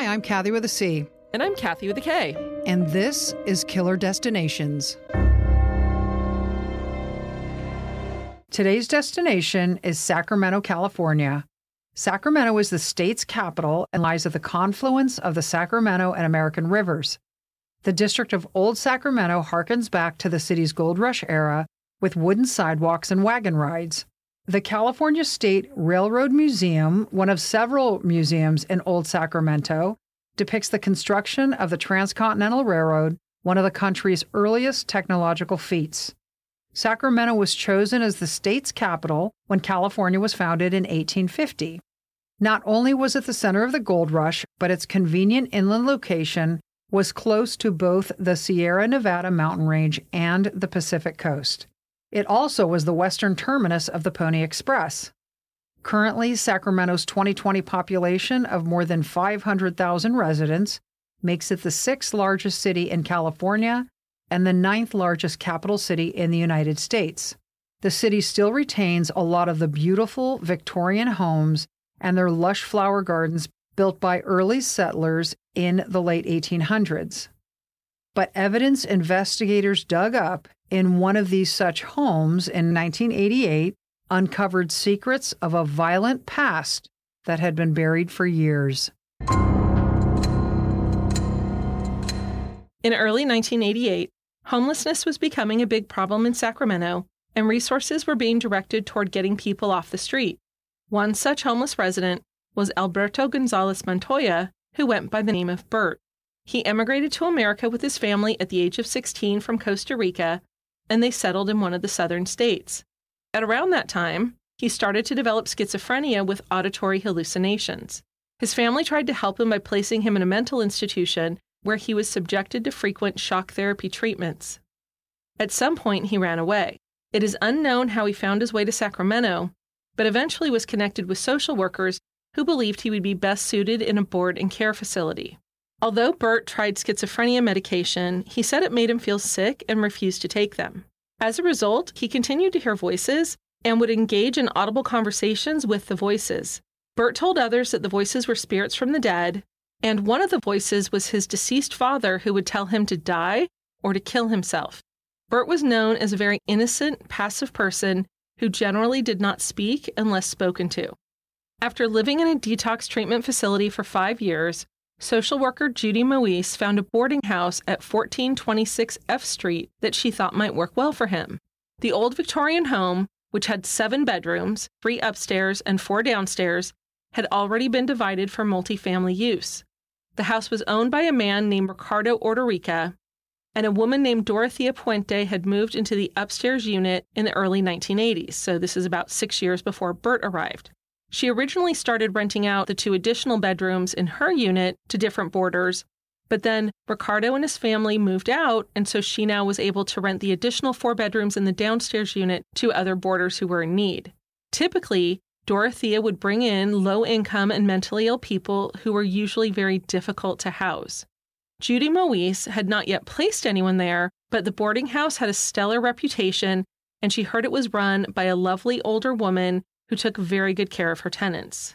Hi, I'm Kathy with a C. And I'm Kathy with a K. And this is Killer Destinations. Today's destination is Sacramento, California. Sacramento is the state's capital and lies at the confluence of the Sacramento and American rivers. The district of Old Sacramento harkens back to the city's gold rush era with wooden sidewalks and wagon rides. The California State Railroad Museum, one of several museums in Old Sacramento, depicts the construction of the Transcontinental Railroad, one of the country's earliest technological feats. Sacramento was chosen as the state's capital when California was founded in 1850. Not only was it the center of the gold rush, but its convenient inland location was close to both the Sierra Nevada mountain range and the Pacific coast. It also was the western terminus of the Pony Express. Currently, Sacramento's 2020 population of more than 500,000 residents makes it the sixth largest city in California and the ninth largest capital city in the United States. The city still retains a lot of the beautiful Victorian homes and their lush flower gardens built by early settlers in the late 1800s. But evidence investigators dug up in one of these such homes in 1988 uncovered secrets of a violent past that had been buried for years. In early 1988, homelessness was becoming a big problem in Sacramento, and resources were being directed toward getting people off the street. One such homeless resident was Alberto Gonzalez Montoya, who went by the name of Bert. He emigrated to America with his family at the age of 16 from Costa Rica, and they settled in one of the southern states. At around that time, he started to develop schizophrenia with auditory hallucinations. His family tried to help him by placing him in a mental institution where he was subjected to frequent shock therapy treatments. At some point, he ran away. It is unknown how he found his way to Sacramento, but eventually was connected with social workers who believed he would be best suited in a board and care facility. Although Bert tried schizophrenia medication, he said it made him feel sick and refused to take them. As a result, he continued to hear voices and would engage in audible conversations with the voices. Bert told others that the voices were spirits from the dead, and one of the voices was his deceased father who would tell him to die or to kill himself. Bert was known as a very innocent, passive person who generally did not speak unless spoken to. After living in a detox treatment facility for five years, social worker Judy Moise found a boarding house at 1426 F Street that she thought might work well for him. The old Victorian home, which had seven bedrooms, three upstairs, and four downstairs, had already been divided for multifamily use. The house was owned by a man named Ricardo Ordorica, and a woman named Dorothea Puente had moved into the upstairs unit in the early 1980s, so this is about six years before Bert arrived. She originally started renting out the two additional bedrooms in her unit to different boarders, but then Ricardo and his family moved out, and so she now was able to rent the additional four bedrooms in the downstairs unit to other boarders who were in need. Typically, Dorothea would bring in low income and mentally ill people who were usually very difficult to house. Judy Moise had not yet placed anyone there, but the boarding house had a stellar reputation, and she heard it was run by a lovely older woman who took very good care of her tenants.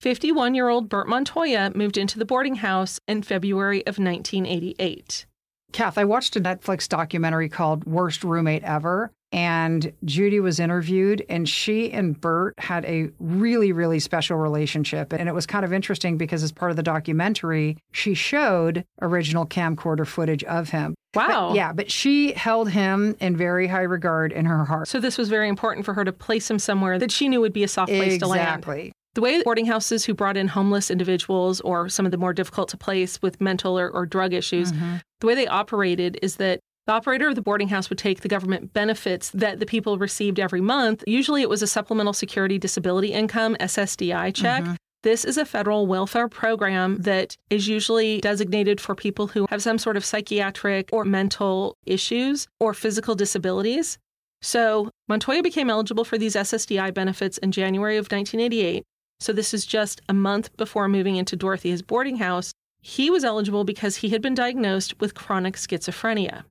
51 year old Bert Montoya moved into the boarding house in February of 1988. Kath, I watched a Netflix documentary called Worst Roommate Ever, and Judy was interviewed, and she and Bert had a really, really special relationship. And it was kind of interesting because, as part of the documentary, she showed original camcorder footage of him. Wow. But, yeah, but she held him in very high regard in her heart. So, this was very important for her to place him somewhere that she knew would be a soft place exactly. to land. Exactly. The way boarding houses who brought in homeless individuals or some of the more difficult to place with mental or, or drug issues, Mm-hmm. the way they operated is that the operator of the boarding house would take the government benefits that the people received every month. Usually it was a supplemental security disability income, SSDI check. Mm-hmm. This is a federal welfare program that is usually designated for people who have some sort of psychiatric or mental issues or physical disabilities. So Montoya became eligible for these SSDI benefits in January of 1988. So this is just a month before moving into Dorothy's boarding house. He was eligible because he had been diagnosed with chronic schizophrenia.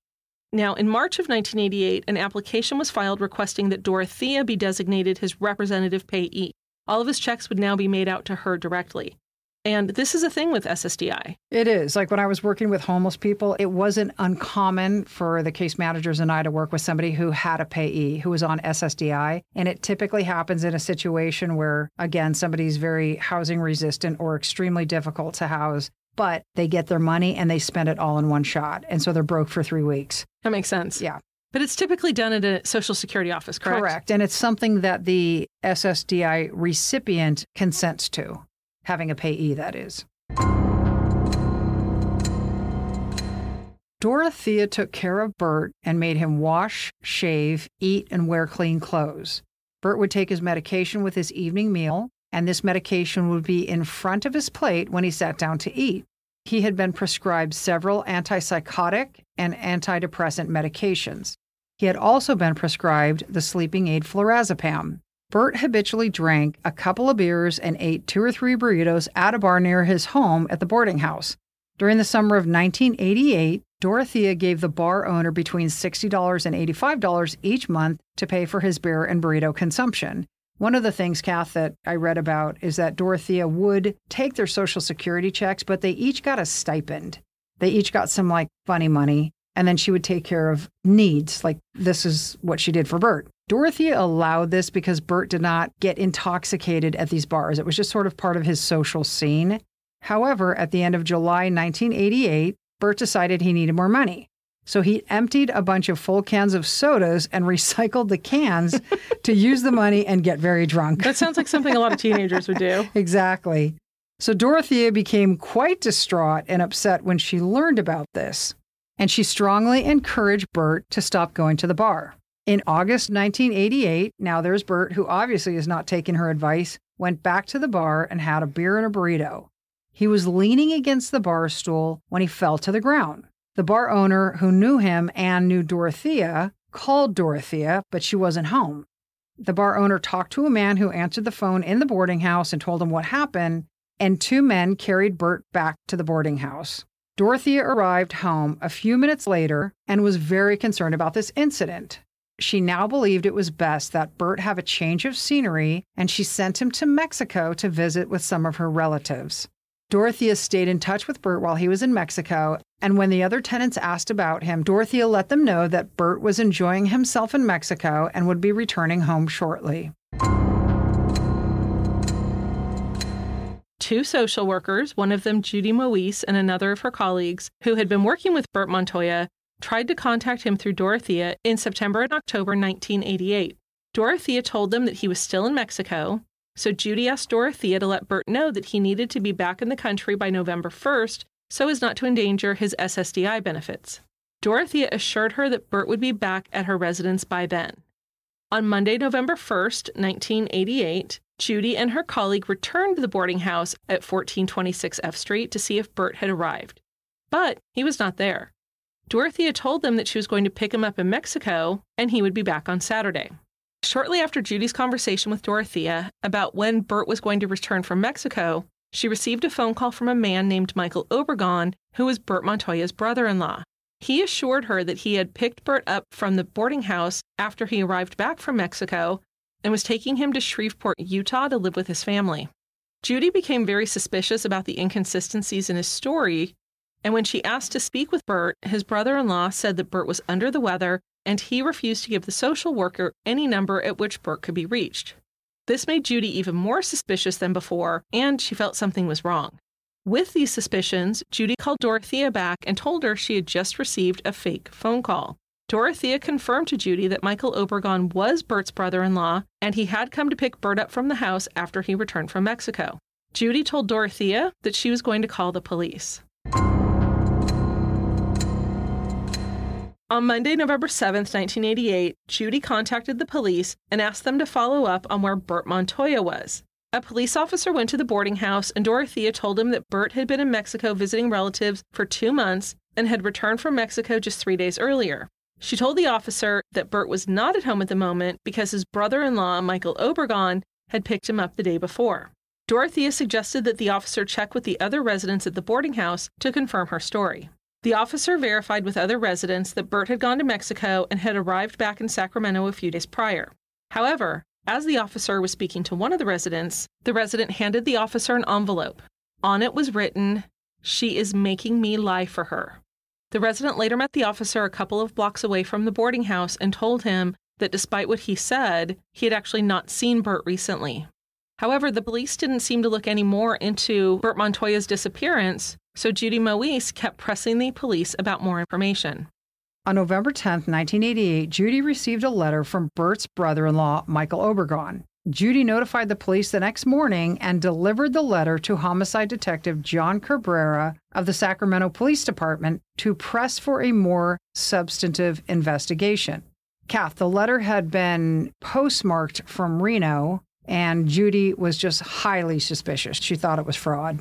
Now, in March of 1988, an application was filed requesting that Dorothea be designated his representative payee all of his checks would now be made out to her directly. And this is a thing with SSDI. It is. Like when I was working with homeless people, it wasn't uncommon for the case managers and I to work with somebody who had a payee who was on SSDI. And it typically happens in a situation where, again, somebody's very housing resistant or extremely difficult to house, but they get their money and they spend it all in one shot. And so they're broke for three weeks. That makes sense. Yeah. But it's typically done at a Social Security office, correct? Correct. And it's something that the SSDI recipient consents to, having a payee, that is. Dorothea took care of Bert and made him wash, shave, eat, and wear clean clothes. Bert would take his medication with his evening meal, and this medication would be in front of his plate when he sat down to eat. He had been prescribed several antipsychotic and antidepressant medications. He had also been prescribed the sleeping aid flurazepam. Bert habitually drank a couple of beers and ate two or three burritos at a bar near his home at the boarding house. During the summer of 1988, Dorothea gave the bar owner between $60 and $85 each month to pay for his beer and burrito consumption. One of the things, Kath, that I read about is that Dorothea would take their Social Security checks, but they each got a stipend. They each got some like funny money, and then she would take care of needs. Like this is what she did for Bert. Dorothea allowed this because Bert did not get intoxicated at these bars. It was just sort of part of his social scene. However, at the end of July 1988, Bert decided he needed more money. So he emptied a bunch of full cans of sodas and recycled the cans to use the money and get very drunk. That sounds like something a lot of teenagers would do. exactly. So Dorothea became quite distraught and upset when she learned about this, and she strongly encouraged Bert to stop going to the bar. In August 1988, now there's Bert, who obviously is not taking her advice, went back to the bar and had a beer and a burrito. He was leaning against the bar stool when he fell to the ground. The bar owner, who knew him and knew Dorothea, called Dorothea, but she wasn't home. The bar owner talked to a man who answered the phone in the boarding house and told him what happened, and two men carried Bert back to the boarding house. Dorothea arrived home a few minutes later and was very concerned about this incident. She now believed it was best that Bert have a change of scenery, and she sent him to Mexico to visit with some of her relatives. Dorothea stayed in touch with Bert while he was in Mexico, and when the other tenants asked about him, Dorothea let them know that Bert was enjoying himself in Mexico and would be returning home shortly. Two social workers, one of them Judy Moise and another of her colleagues, who had been working with Bert Montoya, tried to contact him through Dorothea in September and October 1988. Dorothea told them that he was still in Mexico, so Judy asked Dorothea to let Bert know that he needed to be back in the country by November 1st so as not to endanger his SSDI benefits. Dorothea assured her that Bert would be back at her residence by then. On Monday, November 1st, 1988, Judy and her colleague returned to the boarding house at 1426 F Street to see if Bert had arrived. But he was not there. Dorothea told them that she was going to pick him up in Mexico and he would be back on Saturday. Shortly after Judy's conversation with Dorothea about when Bert was going to return from Mexico, she received a phone call from a man named Michael Obregon, who was Bert Montoya's brother in law. He assured her that he had picked Bert up from the boarding house after he arrived back from Mexico and was taking him to Shreveport, Utah to live with his family. Judy became very suspicious about the inconsistencies in his story, and when she asked to speak with Bert, his brother in law said that Bert was under the weather and he refused to give the social worker any number at which Bert could be reached. This made Judy even more suspicious than before, and she felt something was wrong. With these suspicions, Judy called Dorothea back and told her she had just received a fake phone call. Dorothea confirmed to Judy that Michael Obregon was Bert's brother in law, and he had come to pick Bert up from the house after he returned from Mexico. Judy told Dorothea that she was going to call the police. On Monday, November 7th, 1988, Judy contacted the police and asked them to follow up on where Bert Montoya was. A police officer went to the boarding house, and Dorothea told him that Bert had been in Mexico visiting relatives for two months and had returned from Mexico just three days earlier. She told the officer that Bert was not at home at the moment because his brother in law, Michael Obregon, had picked him up the day before. Dorothea suggested that the officer check with the other residents at the boarding house to confirm her story. The officer verified with other residents that Bert had gone to Mexico and had arrived back in Sacramento a few days prior. However, as the officer was speaking to one of the residents, the resident handed the officer an envelope. On it was written, She is making me lie for her. The resident later met the officer a couple of blocks away from the boarding house and told him that despite what he said, he had actually not seen Bert recently. However, the police didn't seem to look any more into Bert Montoya's disappearance, so Judy Moise kept pressing the police about more information. On November 10, 1988, Judy received a letter from Bert's brother in law, Michael Obregon. Judy notified the police the next morning and delivered the letter to homicide detective John Cabrera of the Sacramento Police Department to press for a more substantive investigation. Kath, the letter had been postmarked from Reno, and Judy was just highly suspicious. She thought it was fraud.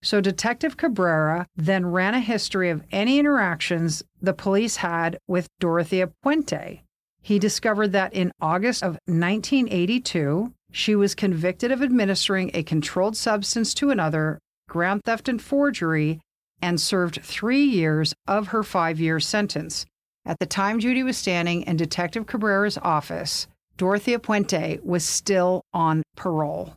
So, Detective Cabrera then ran a history of any interactions the police had with Dorothea Puente. He discovered that in August of 1982, she was convicted of administering a controlled substance to another, grand theft and forgery, and served three years of her five year sentence. At the time Judy was standing in Detective Cabrera's office, Dorothea Puente was still on parole.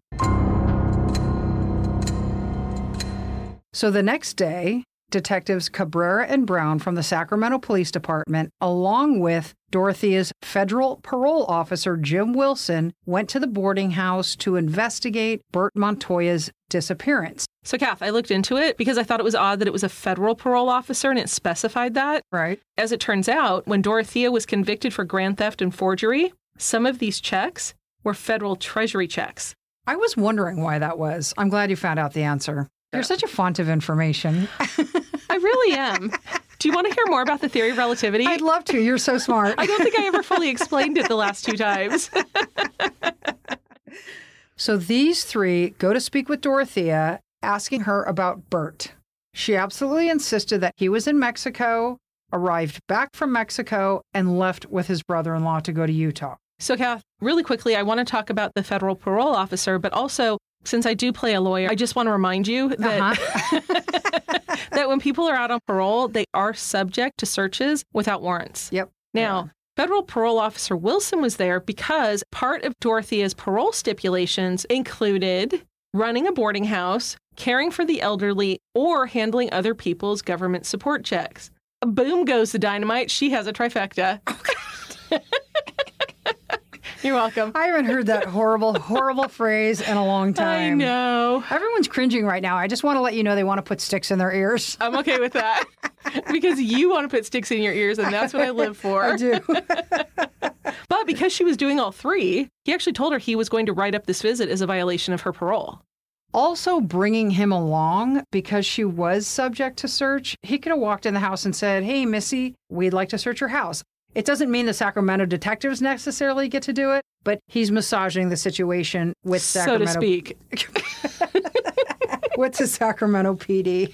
So the next day, detectives Cabrera and Brown from the Sacramento Police Department, along with Dorothea's federal parole officer, Jim Wilson, went to the boarding house to investigate Bert Montoya's disappearance. So, Kath, I looked into it because I thought it was odd that it was a federal parole officer and it specified that. Right. As it turns out, when Dorothea was convicted for grand theft and forgery, some of these checks were federal treasury checks. I was wondering why that was. I'm glad you found out the answer. You're such a font of information. I really am. Do you want to hear more about the theory of relativity? I'd love to. You're so smart. I don't think I ever fully explained it the last two times. so these three go to speak with Dorothea, asking her about Bert. She absolutely insisted that he was in Mexico, arrived back from Mexico, and left with his brother in law to go to Utah. So, Kath, really quickly, I want to talk about the federal parole officer, but also since I do play a lawyer, I just want to remind you that uh-huh. that when people are out on parole, they are subject to searches without warrants. Yep. Now, yeah. Federal parole officer Wilson was there because part of Dorothea's parole stipulations included running a boarding house, caring for the elderly, or handling other people's government support checks. Boom goes the dynamite. She has a trifecta. You're welcome. I haven't heard that horrible, horrible phrase in a long time. I know. Everyone's cringing right now. I just want to let you know they want to put sticks in their ears. I'm okay with that because you want to put sticks in your ears, and that's what I live for. I do. but because she was doing all three, he actually told her he was going to write up this visit as a violation of her parole. Also, bringing him along because she was subject to search, he could have walked in the house and said, Hey, Missy, we'd like to search your house. It doesn't mean the Sacramento detectives necessarily get to do it, but he's massaging the situation with Sacramento. So to speak. with the Sacramento PD.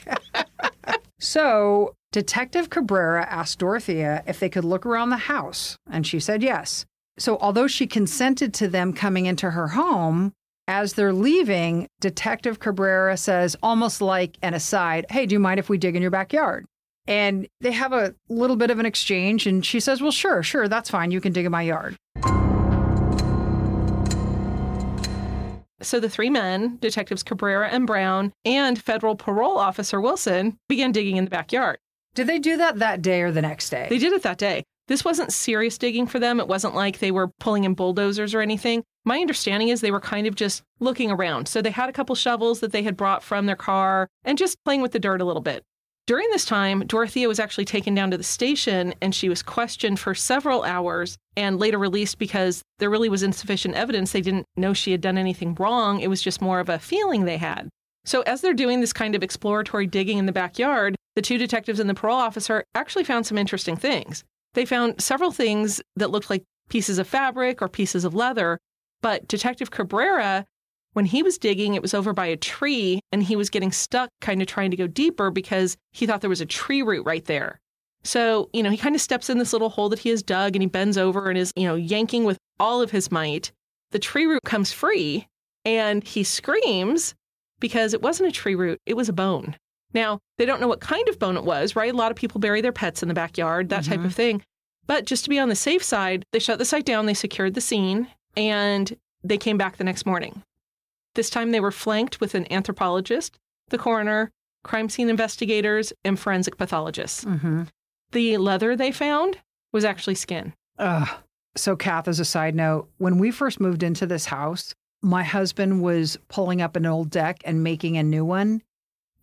so Detective Cabrera asked Dorothea if they could look around the house, and she said yes. So, although she consented to them coming into her home, as they're leaving, Detective Cabrera says, almost like an aside, Hey, do you mind if we dig in your backyard? And they have a little bit of an exchange, and she says, Well, sure, sure, that's fine. You can dig in my yard. So the three men, Detectives Cabrera and Brown, and federal parole officer Wilson, began digging in the backyard. Did they do that that day or the next day? They did it that day. This wasn't serious digging for them. It wasn't like they were pulling in bulldozers or anything. My understanding is they were kind of just looking around. So they had a couple shovels that they had brought from their car and just playing with the dirt a little bit. During this time, Dorothea was actually taken down to the station and she was questioned for several hours and later released because there really was insufficient evidence. They didn't know she had done anything wrong. It was just more of a feeling they had. So, as they're doing this kind of exploratory digging in the backyard, the two detectives and the parole officer actually found some interesting things. They found several things that looked like pieces of fabric or pieces of leather, but Detective Cabrera When he was digging, it was over by a tree and he was getting stuck, kind of trying to go deeper because he thought there was a tree root right there. So, you know, he kind of steps in this little hole that he has dug and he bends over and is, you know, yanking with all of his might. The tree root comes free and he screams because it wasn't a tree root, it was a bone. Now, they don't know what kind of bone it was, right? A lot of people bury their pets in the backyard, that mm-hmm. type of thing. But just to be on the safe side, they shut the site down, they secured the scene, and they came back the next morning. This time they were flanked with an anthropologist, the coroner, crime scene investigators, and forensic pathologists. Mm-hmm. The leather they found was actually skin. Ugh. So, Kath, as a side note, when we first moved into this house, my husband was pulling up an old deck and making a new one.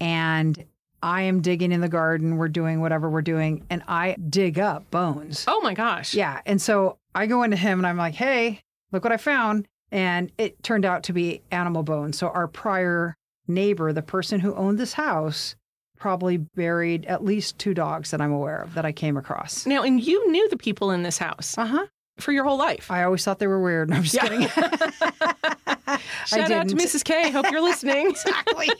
And I am digging in the garden. We're doing whatever we're doing. And I dig up bones. Oh my gosh. Yeah. And so I go into him and I'm like, hey, look what I found. And it turned out to be animal bones. So our prior neighbor, the person who owned this house, probably buried at least two dogs that I'm aware of that I came across. Now, and you knew the people in this house. Uh huh. For your whole life. I always thought they were weird. No, I'm just yeah. kidding. Shout out to Mrs. K. Hope you're listening. exactly.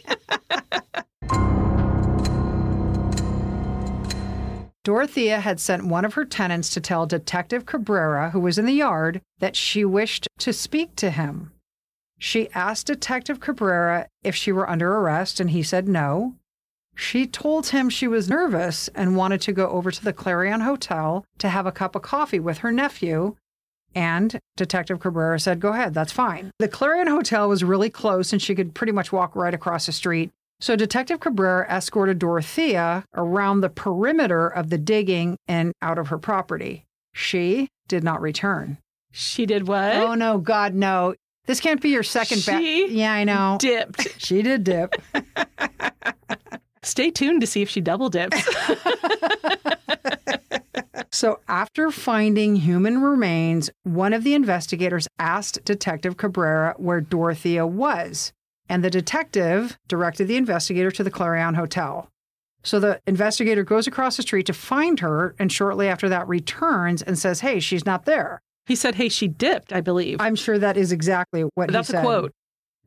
Dorothea had sent one of her tenants to tell Detective Cabrera, who was in the yard, that she wished to speak to him. She asked Detective Cabrera if she were under arrest, and he said no. She told him she was nervous and wanted to go over to the Clarion Hotel to have a cup of coffee with her nephew. And Detective Cabrera said, Go ahead, that's fine. The Clarion Hotel was really close and she could pretty much walk right across the street. So Detective Cabrera escorted Dorothea around the perimeter of the digging and out of her property. She did not return. She did what? Oh, no, God, no. This can't be your second She Yeah, I know. Dipped. she did dip. Stay tuned to see if she double dips. so, after finding human remains, one of the investigators asked Detective Cabrera where Dorothea was, and the detective directed the investigator to the Clarion Hotel. So the investigator goes across the street to find her, and shortly after that returns and says, Hey, she's not there. He said, Hey, she dipped, I believe. I'm sure that is exactly what That's he said. a quote.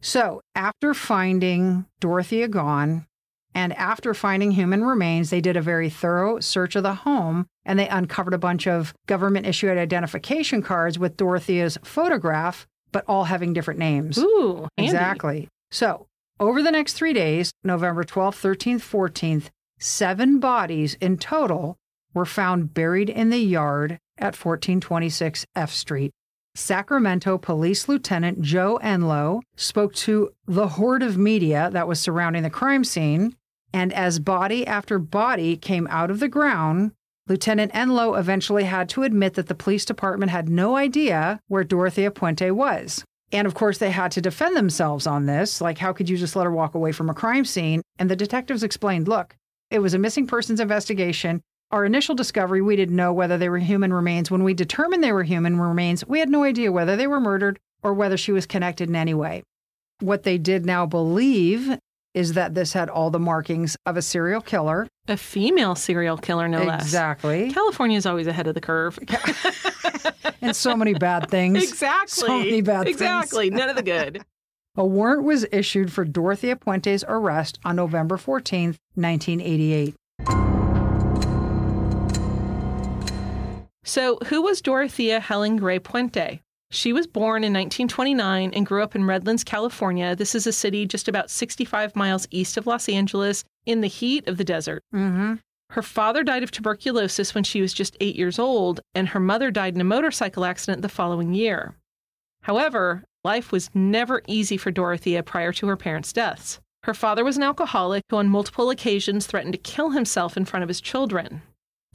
So after finding Dorothea gone, and after finding human remains, they did a very thorough search of the home and they uncovered a bunch of government issued identification cards with Dorothea's photograph, but all having different names. Ooh, handy. So, over the next three days, November 12th, 13th, 14th, seven bodies in total were found buried in the yard at 1426 F Street. Sacramento Police Lieutenant Joe Enlow spoke to the horde of media that was surrounding the crime scene and as body after body came out of the ground, Lieutenant Enlow eventually had to admit that the police department had no idea where Dorothea Puente was. And of course, they had to defend themselves on this. Like, how could you just let her walk away from a crime scene? And the detectives explained look, it was a missing persons investigation. Our initial discovery, we didn't know whether they were human remains. When we determined they were human remains, we had no idea whether they were murdered or whether she was connected in any way. What they did now believe is that this had all the markings of a serial killer. A female serial killer, no less. Exactly. California is always ahead of the curve. and so many bad things. Exactly. So many bad exactly. things. Exactly. None of the good. A warrant was issued for Dorothea Puente's arrest on November 14, 1988. So, who was Dorothea Helen Gray Puente? She was born in 1929 and grew up in Redlands, California. This is a city just about 65 miles east of Los Angeles in the heat of the desert. Mm-hmm. Her father died of tuberculosis when she was just eight years old, and her mother died in a motorcycle accident the following year. However, life was never easy for Dorothea prior to her parents' deaths. Her father was an alcoholic who, on multiple occasions, threatened to kill himself in front of his children.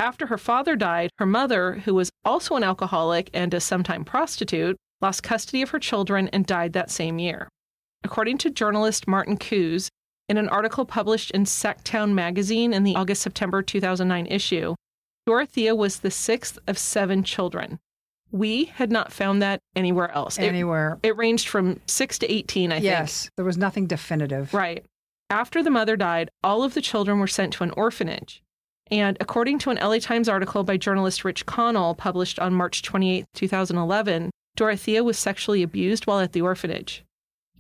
After her father died, her mother, who was also an alcoholic and a sometime prostitute, lost custody of her children and died that same year. According to journalist Martin Koos, in an article published in Sactown magazine in the August September 2009 issue, Dorothea was the sixth of seven children. We had not found that anywhere else. Anywhere. It, it ranged from six to 18, I yes, think. Yes, there was nothing definitive. Right. After the mother died, all of the children were sent to an orphanage. And according to an LA Times article by journalist Rich Connell published on March 28, 2011, Dorothea was sexually abused while at the orphanage.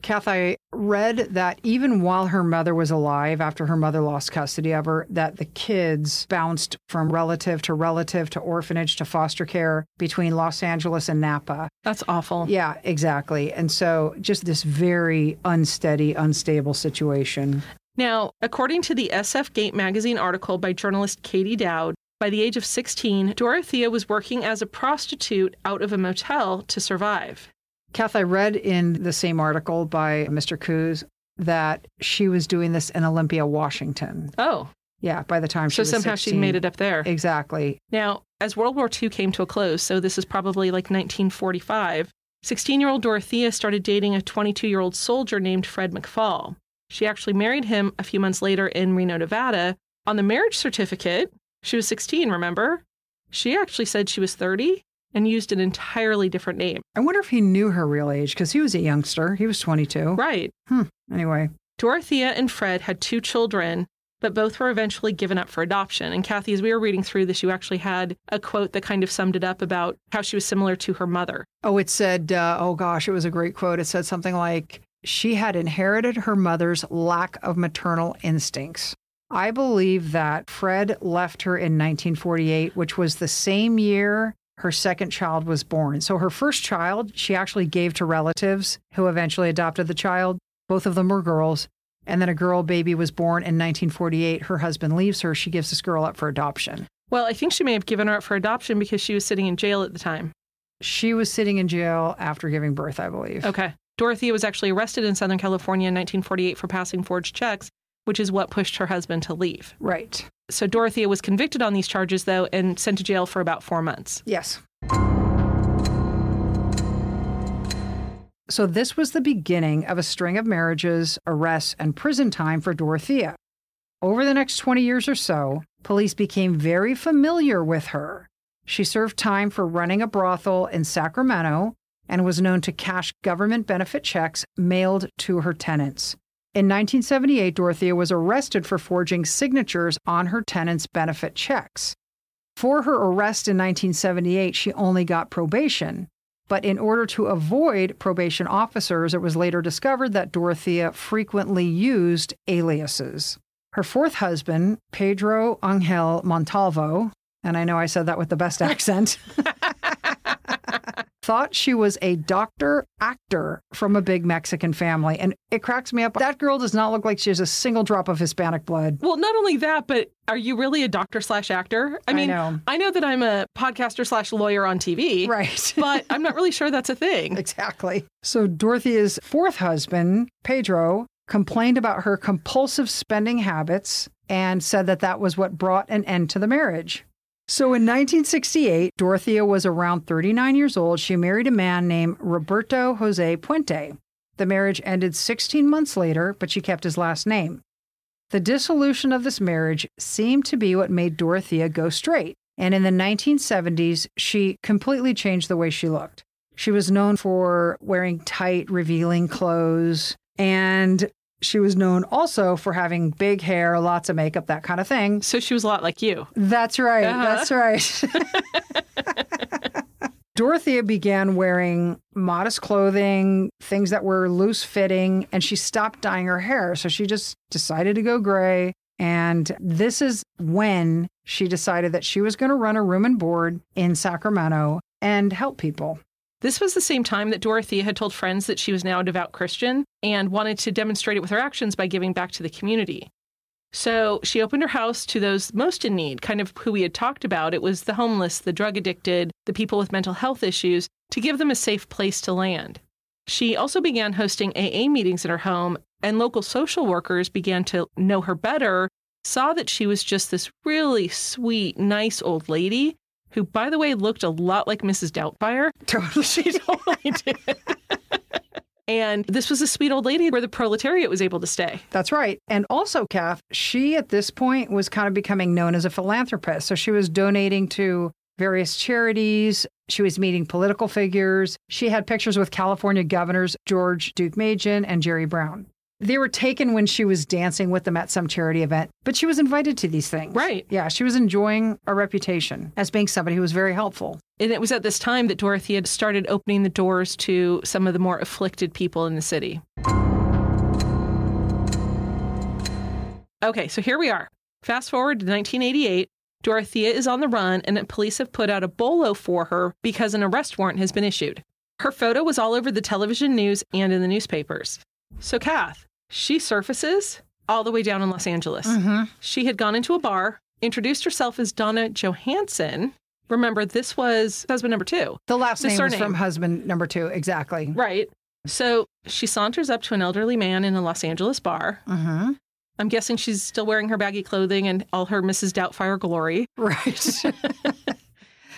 Kath, I read that even while her mother was alive, after her mother lost custody of her, that the kids bounced from relative to relative to orphanage to foster care between Los Angeles and Napa. That's awful. Yeah, exactly. And so just this very unsteady, unstable situation. Now, according to the SF Gate magazine article by journalist Katie Dowd, by the age of 16, Dorothea was working as a prostitute out of a motel to survive. Kath, I read in the same article by Mr. Coos that she was doing this in Olympia, Washington. Oh, Yeah, by the time she so somehow she made it up there. Exactly. Now, as World War II came to a close, so this is probably like 1945, 16 year old Dorothea started dating a 22 year old soldier named Fred McFall. She actually married him a few months later in Reno, Nevada. On the marriage certificate, she was 16, remember? She actually said she was 30 and used an entirely different name. I wonder if he knew her real age because he was a youngster. He was 22. Right. Hmm. Anyway, Dorothea and Fred had two children, but both were eventually given up for adoption. And Kathy, as we were reading through this, you actually had a quote that kind of summed it up about how she was similar to her mother. oh, it said, uh, oh gosh, it was a great quote. It said something like, she had inherited her mother's lack of maternal instincts. I believe that Fred left her in 1948, which was the same year her second child was born. So her first child, she actually gave to relatives who eventually adopted the child. Both of them were girls. And then a girl baby was born in 1948. Her husband leaves her. She gives this girl up for adoption. Well, I think she may have given her up for adoption because she was sitting in jail at the time. She was sitting in jail after giving birth, I believe. Okay. Dorothea was actually arrested in Southern California in 1948 for passing forged checks, which is what pushed her husband to leave. Right. So Dorothea was convicted on these charges, though, and sent to jail for about four months. Yes. So, this was the beginning of a string of marriages, arrests, and prison time for Dorothea. Over the next 20 years or so, police became very familiar with her. She served time for running a brothel in Sacramento and was known to cash government benefit checks mailed to her tenants. In 1978, Dorothea was arrested for forging signatures on her tenants' benefit checks. For her arrest in 1978, she only got probation. But in order to avoid probation officers, it was later discovered that Dorothea frequently used aliases. Her fourth husband, Pedro Angel Montalvo, and I know I said that with the best accent, thought she was a doctor actor from a big Mexican family. And it cracks me up. That girl does not look like she has a single drop of Hispanic blood. Well, not only that, but are you really a doctor slash actor? I I mean, know. I know that I'm a podcaster slash lawyer on TV, Right. but I'm not really sure that's a thing. Exactly. So Dorothea's fourth husband, Pedro, complained about her compulsive spending habits and said that that was what brought an end to the marriage. So in 1968, Dorothea was around 39 years old. She married a man named Roberto Jose Puente. The marriage ended 16 months later, but she kept his last name. The dissolution of this marriage seemed to be what made Dorothea go straight. And in the 1970s, she completely changed the way she looked. She was known for wearing tight, revealing clothes, and she was known also for having big hair, lots of makeup, that kind of thing. So she was a lot like you. That's right. Uh-huh. That's right. Dorothea began wearing modest clothing, things that were loose fitting, and she stopped dyeing her hair. So she just decided to go gray. And this is when she decided that she was going to run a room and board in Sacramento and help people. This was the same time that Dorothea had told friends that she was now a devout Christian and wanted to demonstrate it with her actions by giving back to the community. So she opened her house to those most in need, kind of who we had talked about. It was the homeless, the drug addicted, the people with mental health issues, to give them a safe place to land. She also began hosting AA meetings in her home, and local social workers began to know her better, saw that she was just this really sweet, nice old lady who, by the way, looked a lot like Mrs. Doubtfire. Totally. She totally did. and this was a sweet old lady where the proletariat was able to stay. That's right. And also, Kath, she at this point was kind of becoming known as a philanthropist. So she was donating to various charities. She was meeting political figures. She had pictures with California governors George Deukmejian and Jerry Brown. They were taken when she was dancing with them at some charity event, but she was invited to these things. Right. Yeah, she was enjoying a reputation as being somebody who was very helpful. And it was at this time that Dorothea had started opening the doors to some of the more afflicted people in the city. Okay, so here we are. Fast forward to 1988. Dorothea is on the run, and the police have put out a bolo for her because an arrest warrant has been issued. Her photo was all over the television news and in the newspapers. So, Kath, she surfaces all the way down in Los Angeles. She had gone into a bar, introduced herself as Donna Johansson. Remember, this was husband number two. The last The name was surname. from husband number two, exactly. Right. So she saunters up to an elderly man in a Los Angeles bar. Mm-hmm. I'm guessing she's still wearing her baggy clothing and all her Mrs. Doubtfire glory. Right.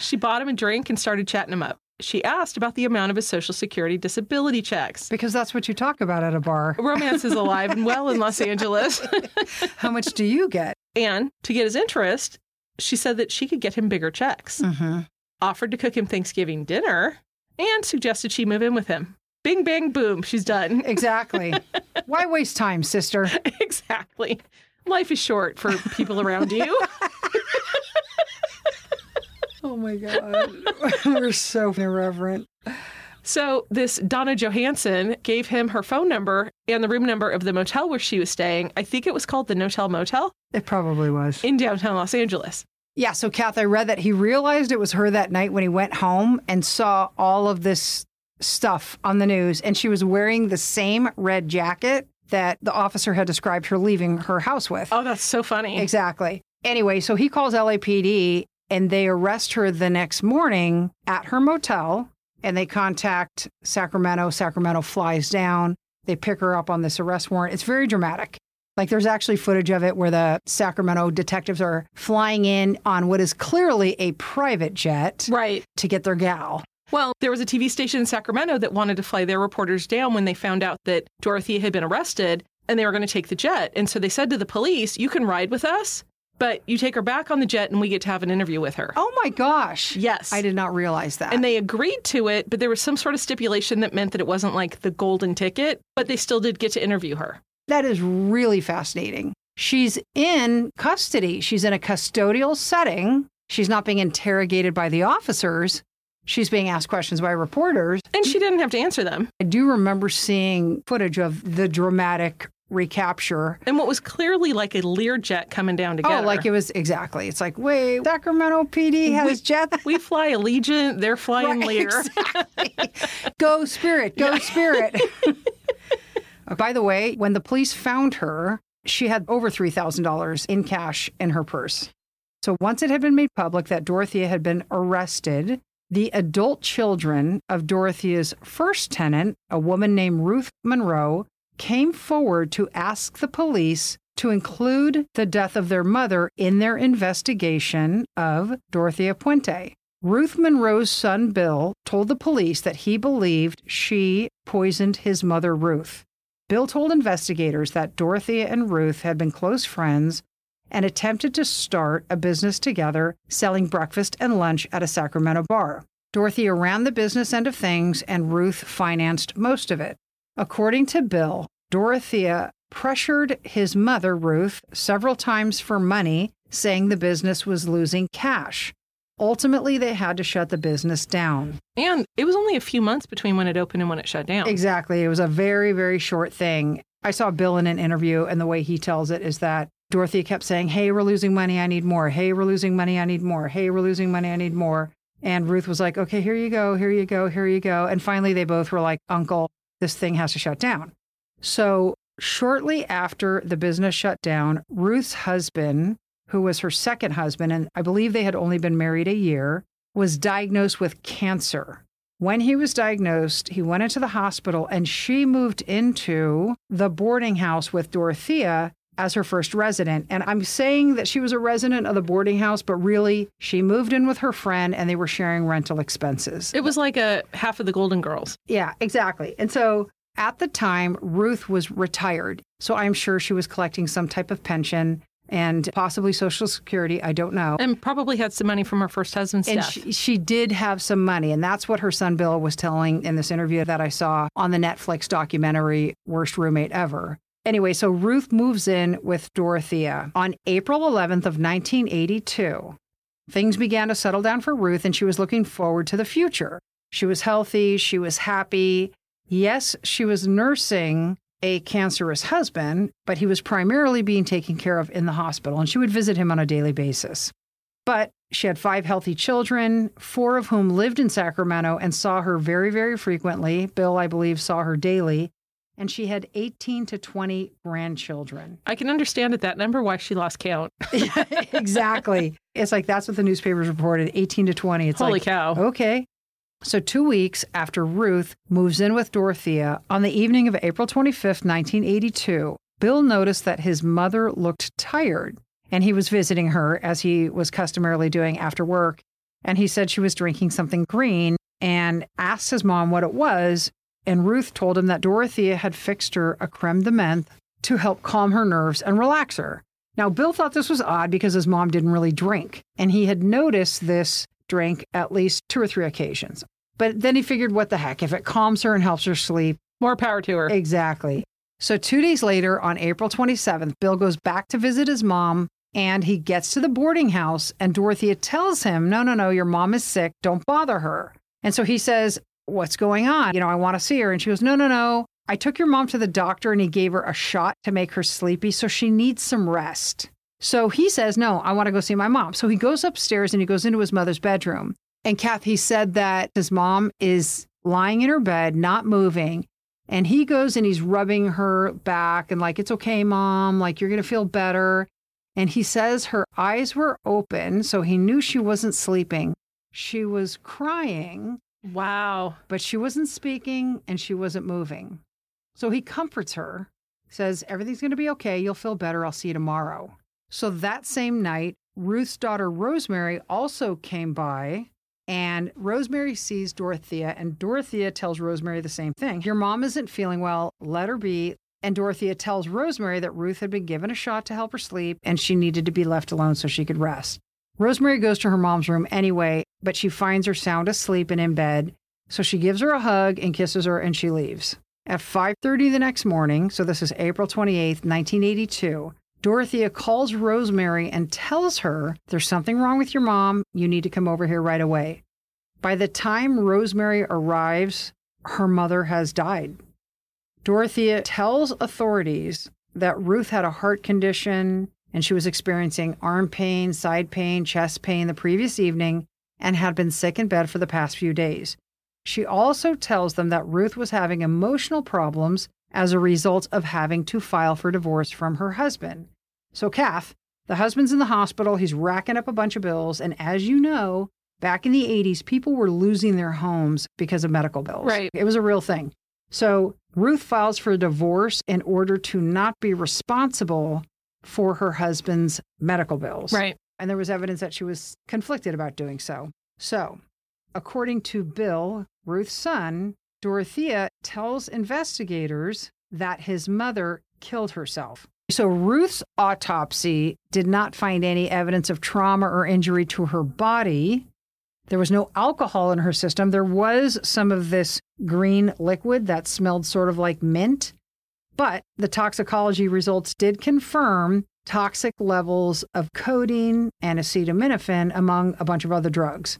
She bought him a drink and started chatting him up. She asked about the amount of his Social Security disability checks. because that's what you talk about at a bar. Romance is alive and well in Los Angeles. How much do you get? and to get his interest, she said that she could get him bigger checks, Mm-hmm. offered to cook him Thanksgiving dinner, and suggested she move in with him. Bing, bang, boom, she's done. Exactly. Why waste time, sister? exactly. Life is short for people around you. Oh my God. We're so irreverent. So, this Donna Johansson gave him her phone number and the room number of the motel where she was staying. I think it was called the Notel Motel It probably was. in downtown Los Angeles. Yeah, so Kath, I read that he realized it was her that night when he went home and saw all of this stuff on the news, and she was wearing the same red jacket that the officer had described her leaving her house with. Oh, that's so funny. Exactly. Anyway, so he calls LAPD and they arrest her the next morning at her motel and they contact Sacramento. Sacramento flies down. They pick her up on this arrest warrant. It's very dramatic. Like there's actually footage of it where the Sacramento detectives are flying in on what is clearly a private jet Right. to get their gal. Well, there was a TV station in Sacramento that wanted to fly their reporters down when they found out that Dorothea had been arrested and they were going to take the jet. And so they said to the police, You can ride with us, but you take her back on the jet and we get to have an interview with her. Oh my gosh. Yes. I did not realize that. And they agreed to it, but there was some sort of stipulation that meant that it wasn't like the golden ticket, but they still did get to interview her. That is really fascinating. She's in custody. She's in a custodial setting. She's not being interrogated by the officers. She's being asked questions by reporters. And she didn't have to answer them. I do remember seeing footage of the dramatic recapture. And what was clearly like a Learjet coming down oh, together. Oh, like it was exactly. It's like, wait, Sacramento PD has jets. we fly Allegiant, they're flying Right, Lear. exactly. go Spirit, go Spirit. Uh, by the way, when the police found her, she had over $3,000 in cash in her purse. So once it had been made public that Dorothea had been arrested, the adult children of Dorothea's first tenant, a woman named Ruth Monroe, came forward to ask the police to include the death of their mother in their investigation of Dorothea Puente. Ruth Monroe's son Bill told the police that he believed she poisoned his mother Ruth. Bill told investigators that Dorothea and Ruth had been close friends and attempted to start a business together selling breakfast and lunch at a Sacramento bar. Dorothea ran the business end of things and Ruth financed most of it. According to Bill, Dorothea pressured his mother, Ruth, several times for money, saying the business was losing cash. Ultimately, they had to shut the business down. And it was only a few months between when it opened and when it shut down. Exactly. It was a very, very short thing. I saw Bill in an interview, and the way he tells it is that Dorothea kept saying, Hey, we're losing money. I need more. Hey, we're losing money. I need more. Hey, we're losing money. I need more. And Ruth was like, Okay, here you go. Here you go. Here you go. And finally, they both were like, Uncle, this thing has to shut down. So, shortly after the business shut down, Ruth's husband, who was her second husband, and I believe they had only been married a year, was diagnosed with cancer. When he was diagnosed, he went into the hospital and she moved into the boarding house with Dorothea as her first resident. And I'm saying that she was a resident of the boarding house, but really she moved in with her friend and they were sharing rental expenses. It was like a half of the Golden Girls. Yeah, exactly. And so at the time, Ruth was retired. So I'm sure she was collecting some type of pension and possibly Social Security. I don't know. And probably had some money from her first husband's And death. she, she did have some money. And that's what her son Bill was telling in this interview that I saw on the Netflix documentary, Worst Roommate Ever. Anyway, so Ruth moves in with Dorothea on April 11th of 1982. Things began to settle down for Ruth and she was looking forward to the future. She was healthy, she was happy. Yes, she was nursing a cancerous husband, but he was primarily being taken care of in the hospital and she would visit him on a daily basis. But she had five healthy children, four of whom lived in Sacramento and saw her very, very frequently. Bill, I believe, saw her daily. And she had 18 to 20 grandchildren. I can understand at that number why she lost count. exactly. It's like that's what the newspapers reported 18 to 20. It's like Holy like, cow. Okay. So, two weeks after Ruth moves in with Dorothea, on the evening of April 25th, 1982, Bill noticed that his mother looked tired and he was visiting her as he was customarily doing after work. And he said she was drinking something green and asked his mom what it was. And Ruth told him that Dorothea had fixed her a creme de menthe to help calm her nerves and relax her. Now, Bill thought this was odd because his mom didn't really drink, and he had noticed this drink at least two or three occasions. But then he figured, what the heck? If it calms her and helps her sleep, More power to her. Exactly. So, two days later, on April 27th, Bill goes back to visit his mom and he gets to the boarding house, and Dorothea tells him, No, no, no, your mom is sick. Don't bother her. And so he says, What's going on? You know, I want to see her. And she goes, No, no, no. I took your mom to the doctor and he gave her a shot to make her sleepy. So she needs some rest. So he says, No, I want to go see my mom. So he goes upstairs and he goes into his mother's bedroom. And Kath, he said that his mom is lying in her bed, not moving. And he goes and he's rubbing her back and like, it's okay, mom. Like, you're going to feel better. And he says her eyes were open. So he knew she wasn't sleeping. She was crying, Wow. but she wasn't speaking and she wasn't moving. So he comforts her, says, Everything's going to be okay. You'll feel better. I'll see you tomorrow. So that same night, Ruth's daughter Rosemary also came by, and Rosemary sees Dorothea, and Dorothea tells Rosemary the same thing. Your mom isn't feeling well. Let her be. And Dorothea tells Rosemary that Ruth had been given a shot to help her sleep and she needed to be left alone so she could rest. Rosemary goes to her mom's room anyway, but she finds her sound asleep and in bed. So she gives her a hug and kisses her and she leaves. At 5:30 the next morning, so this is April 28, 1982, Dorothea calls Rosemary and tells her there's something wrong with your mom. You need to come over here right away. By the time Rosemary arrives, her mother has died. Dorothea tells authorities that Ruth had a heart condition and she was experiencing arm pain, side pain, chest pain the previous evening and had been sick in bed for the past few days. She also tells them that Ruth was having emotional problems as a result of having to file for divorce from her husband. So, Kath, the husband's in the hospital, he's racking up a bunch of bills, and as you know, back in the 80s, people were losing their homes because of medical bills. Right. It was a real thing. So, Ruth files for divorce in order to not be responsible for her husband's medical bills. Right. And there was evidence that she was conflicted about doing so. So, according to Bill, Ruth's son, Dorothea tells investigators that his mother killed herself. So, Ruth's autopsy did not find any evidence of trauma or injury to her body. There was no alcohol in her system. There was some of this green liquid that smelled sort of like mint, but the toxicology results did confirm toxic levels of codeine and acetaminophen, among a bunch of other drugs.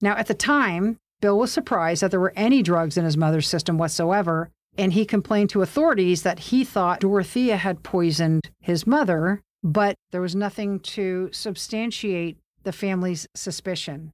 Now, at the time, Bill was surprised that there were any drugs in his mother's system whatsoever, and he complained to authorities that he thought Dorothea had poisoned his mother, but there was nothing to substantiate the family's suspicion.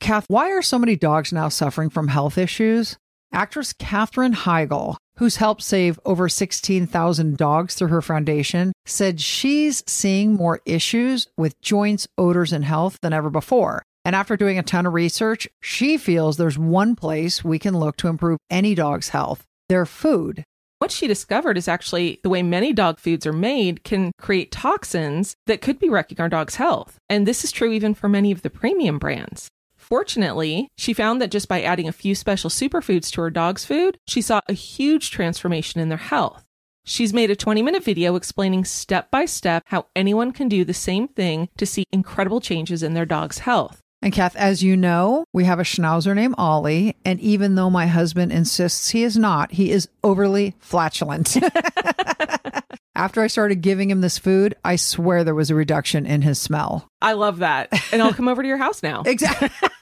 Kath, why are so many dogs now suffering from health issues? Actress Katherine Heigl, who's helped save over 16,000 dogs through her foundation, said she's seeing more issues with joints, odors, and health than ever before. And after doing a ton of research, she feels there's one place we can look to improve any dog's health their food. What she discovered is actually the way many dog foods are made can create toxins that could be wrecking our dog's health. And this is true even for many of the premium brands. Fortunately, she found that just by adding a few special superfoods to her dog's food, she saw a huge transformation in their health. She's made a 20 minute video explaining step by step how anyone can do the same thing to see incredible changes in their dog's health. And Kath, as you know, we have a schnauzer named Ollie. And even though my husband insists he is not, he is overly flatulent. After I started giving him this food, I swear there was a reduction in his smell. I love that. And I'll come over to your house now. Exactly.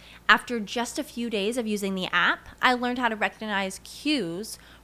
After just a few days of using the app, I learned how to recognize cues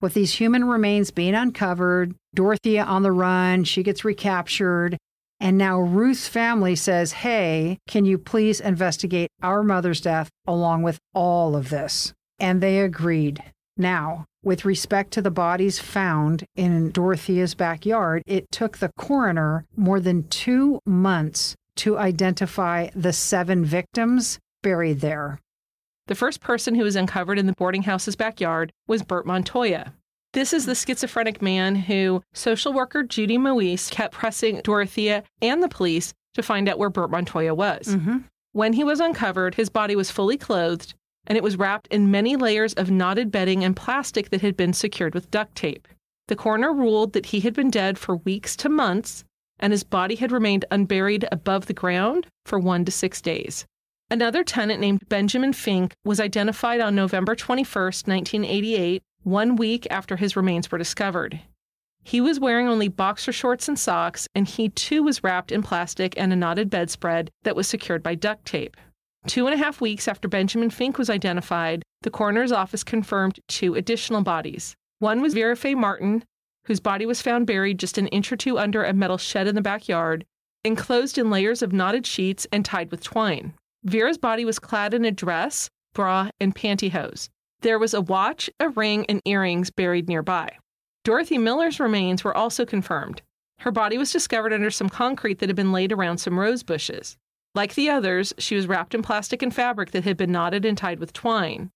with these human remains being uncovered, Dorothea on the run, she gets recaptured. And now Ruth's family says, Hey, can you please investigate our mother's death along with all of this? And they agreed. Now, with respect to the bodies found in Dorothea's backyard, it took the coroner more than two months to identify the seven victims buried there. The first person who was uncovered in the boarding house's backyard was Bert Montoya. This is the schizophrenic man who social worker Judy Moise kept pressing Dorothea and the police to find out where Bert Montoya was. Mm-hmm. When he was uncovered, his body was fully clothed and it was wrapped in many layers of knotted bedding and plastic that had been secured with duct tape. The coroner ruled that he had been dead for weeks to months and his body had remained unburied above the ground for one to six days. Another tenant named Benjamin Fink was identified on November 21, 1988, one week after his remains were discovered. He was wearing only boxer shorts and socks, and he too was wrapped in plastic and a knotted bedspread that was secured by duct tape. Two and a half weeks after Benjamin Fink was identified, the coroner's office confirmed two additional bodies. One was Vera Faye Martin, whose body was found buried just an inch or two under a metal shed in the backyard, enclosed in layers of knotted sheets and tied with twine. Vera's body was clad in a dress, bra, and pantyhose. There was a watch, a ring, and earrings buried nearby. Dorothy Miller's remains were also confirmed. Her body was discovered under some concrete that had been laid around some rose bushes. Like the others, she was wrapped in plastic and fabric that had been knotted and tied with twine.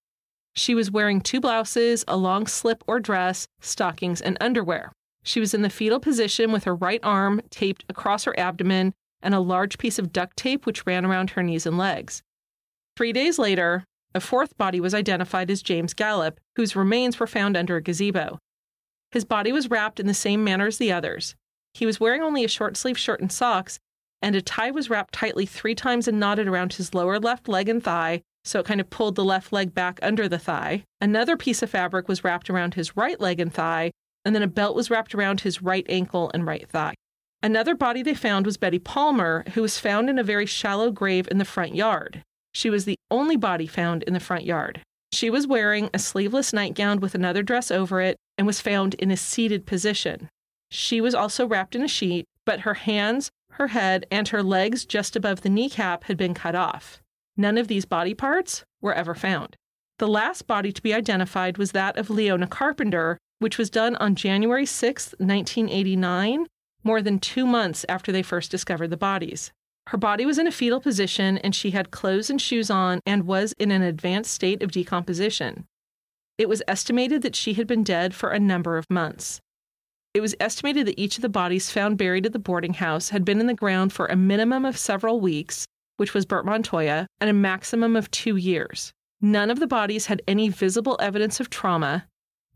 She was wearing two blouses, a long slip or dress, stockings, and underwear. She was in the fetal position with her right arm taped across her abdomen and a large piece of duct tape which ran around her knees and legs. Three days later, a fourth body was identified as James Gallup, whose remains were found under a gazebo. His body was wrapped in the same manner as the others. He was wearing only a short sleeved shirt and socks, and a tie was wrapped tightly three times and knotted around his lower left leg and thigh, so it kind of pulled the left leg back under the thigh. Another piece of fabric was wrapped around his right leg and thigh, and then a belt was wrapped around his right ankle and right thigh. Another body they found was Betty Palmer, who was found in a very shallow grave in the front yard. She was the only body found in the front yard. She was wearing a sleeveless nightgown with another dress over it and was found in a seated position. She was also wrapped in a sheet, but her hands, her head, and her legs just above the kneecap had been cut off. None of these body parts were ever found. The last body to be identified was that of Leona Carpenter, which was done on January 6, 1989, more than two months after they first discovered the bodies. Her body was in a fetal position and she had clothes and shoes on and was in an advanced state of decomposition. It was estimated that she had been dead for a number of months. It was estimated that each of the bodies found buried at the boarding house had been in the ground for a minimum of several weeks, which was Bert Montoya, and a maximum of two years. None of the bodies had any visible evidence of trauma,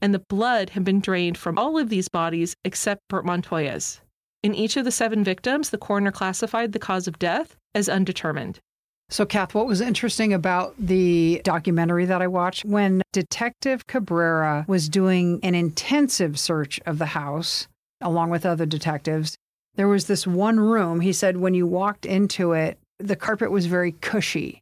and the blood had been drained from all of these bodies except for Montoya's. In each of the seven victims, the coroner classified the cause of death as undetermined. So, Kath, what was interesting about the documentary that I watched when Detective Cabrera was doing an intensive search of the house, along with other detectives, there was this one room. He said when you walked into it, the carpet was very cushy.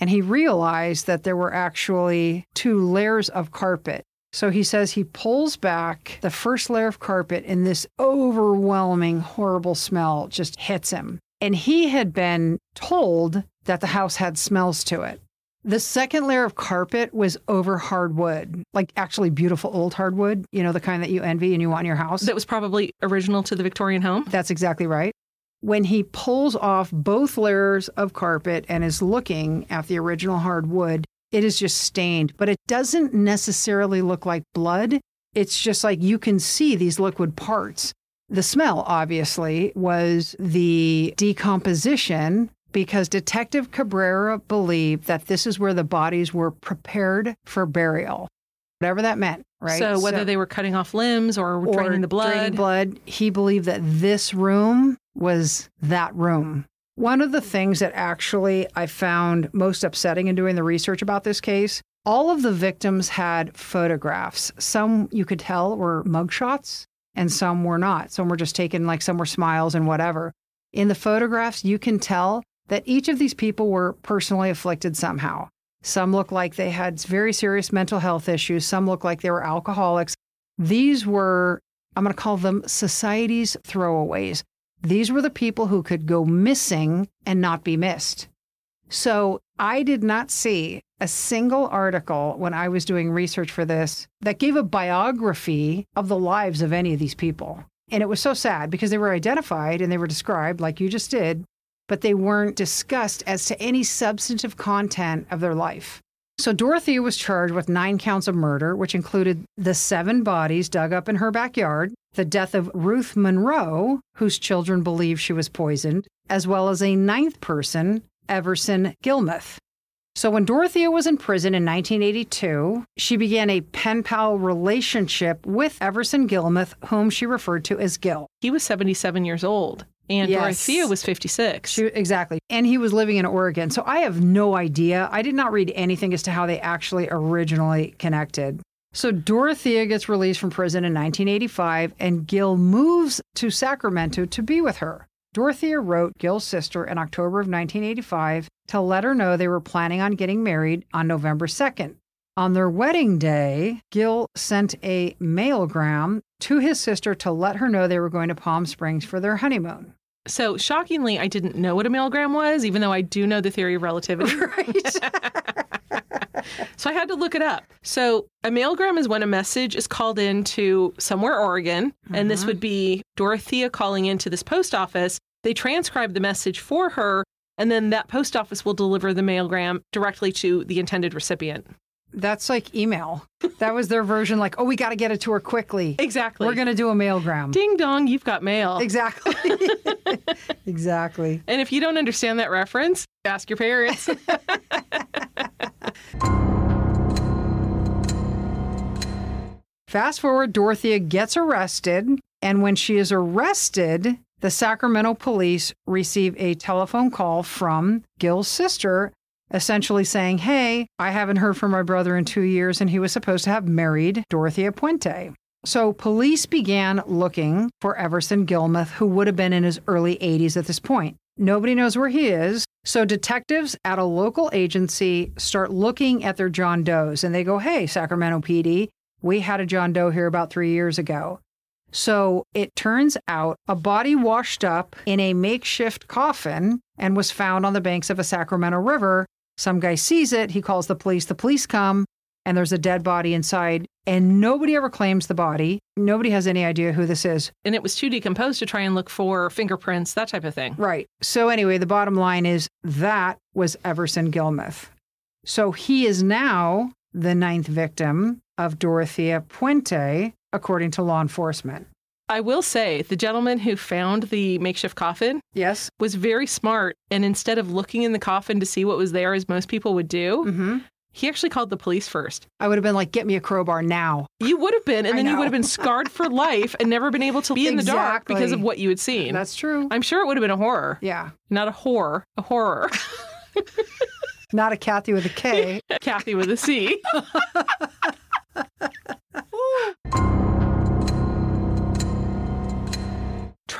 And he realized that there were actually two layers of carpet. So he says he pulls back the first layer of carpet, and this overwhelming, horrible smell just hits him. And he had been told that the house had smells to it. The second layer of carpet was over hardwood, like actually beautiful old hardwood, you know, the kind that you envy and you want in your house. That was probably original to the Victorian home. That's exactly right. When he pulls off both layers of carpet and is looking at the original hardwood, it is just stained, but it doesn't necessarily look like blood. It's just like you can see these liquid parts. The smell, obviously, was the decomposition because Detective Cabrera believed that this is where the bodies were prepared for burial, whatever that meant, right? So whether they were cutting off limbs or, or draining the blood. draining blood, he believed that this room was that room. One of the things that actually I found most upsetting in doing the research about this case, all of the victims had photographs. Some you could tell were mugshots and some were not. Some were just taken like some were smiles and whatever. In the photographs, you can tell that each of these people were personally afflicted somehow. Some look like they had very serious mental health issues. Some look like they were alcoholics. These were, I'm going to call them society's throwaways. These were the people who could go missing and not be missed. So I did not see a single article when I was doing research for this that gave a biography of the lives of any of these people. And it was so sad because they were identified and they were described, like you just did, but they weren't discussed as to any substantive content of their life. So Dorothea was charged with nine counts of murder, which included the seven bodies dug up in her backyard, the death of Ruth Munroe, whose children believe she was poisoned, as well as a ninth person, Everson Gilmuth. So when Dorothea was in prison in 1982, she began a pen pal relationship with Everson Gilmuth, whom she referred to as Gil. He was 77 years old. And Yes. Dorothea was 56. She, exactly. And he was living in Oregon. So I have no idea. I did not read anything as to how they actually originally connected. So Dorothea gets released from prison in 1985, and Gil moves to Sacramento to be with her. Dorothea wrote Gil's sister in October of 1985 to let her know they were planning on getting married on November 2nd. On their wedding day, Gil sent a mailgram to his sister to let her know they were going to Palm Springs for their honeymoon. So shockingly, I didn't know what a mailgram was, even though I do know the theory of relativity. Right. So I had to look it up. So a mailgram is when a message is called in to somewhere Oregon, and this mm-hmm. would be Dorothea calling into this post office. They transcribe the message for her, and then that post office will deliver the mailgram directly to the intended recipient. That's like email. That was their version, like, oh, we got to get it to her quickly. Exactly. We're going to do a mailgram. Ding dong, you've got mail. Exactly. exactly. And if you don't understand that reference, ask your parents. Fast forward, Dorothea gets arrested. And when she is arrested, the Sacramento police receive a telephone call from Gil's sister, essentially saying, Hey, I haven't heard from my brother in two years, and he was supposed to have married Dorothea Puente. So police began looking for Everson Gilmuth, who would have been in his early 80s at this point. Nobody knows where he is. So detectives at a local agency start looking at their John Does and they go, Hey, Sacramento PD, we had a John Doe here about three years ago. So it turns out a body washed up in a makeshift coffin and was found on the banks of a Sacramento River. Some guy sees it, he calls the police, the police come, and there's a dead body inside. And nobody ever claims the body. Nobody has any idea who this is. and it was too decomposed to try and look for fingerprints, that type of thing. Right. So, anyway, the bottom line is that was Everson Gilmuth. So, he is now the ninth victim of Dorothea Puente, according to law enforcement. I will say the gentleman who found the makeshift coffin Yes. was very smart. And instead of looking in the coffin to see what was there, as most people would do, Mm-hmm. He actually called the police first. I would have been like, get me a crowbar now. You would have been, and I then you would have been scarred for life and never been able to be in the dark because of what you had seen. That's true. I'm sure it would have been a horror. yeah. Not a horror, a horror. Not a Kathy with a K. Kathy with a C.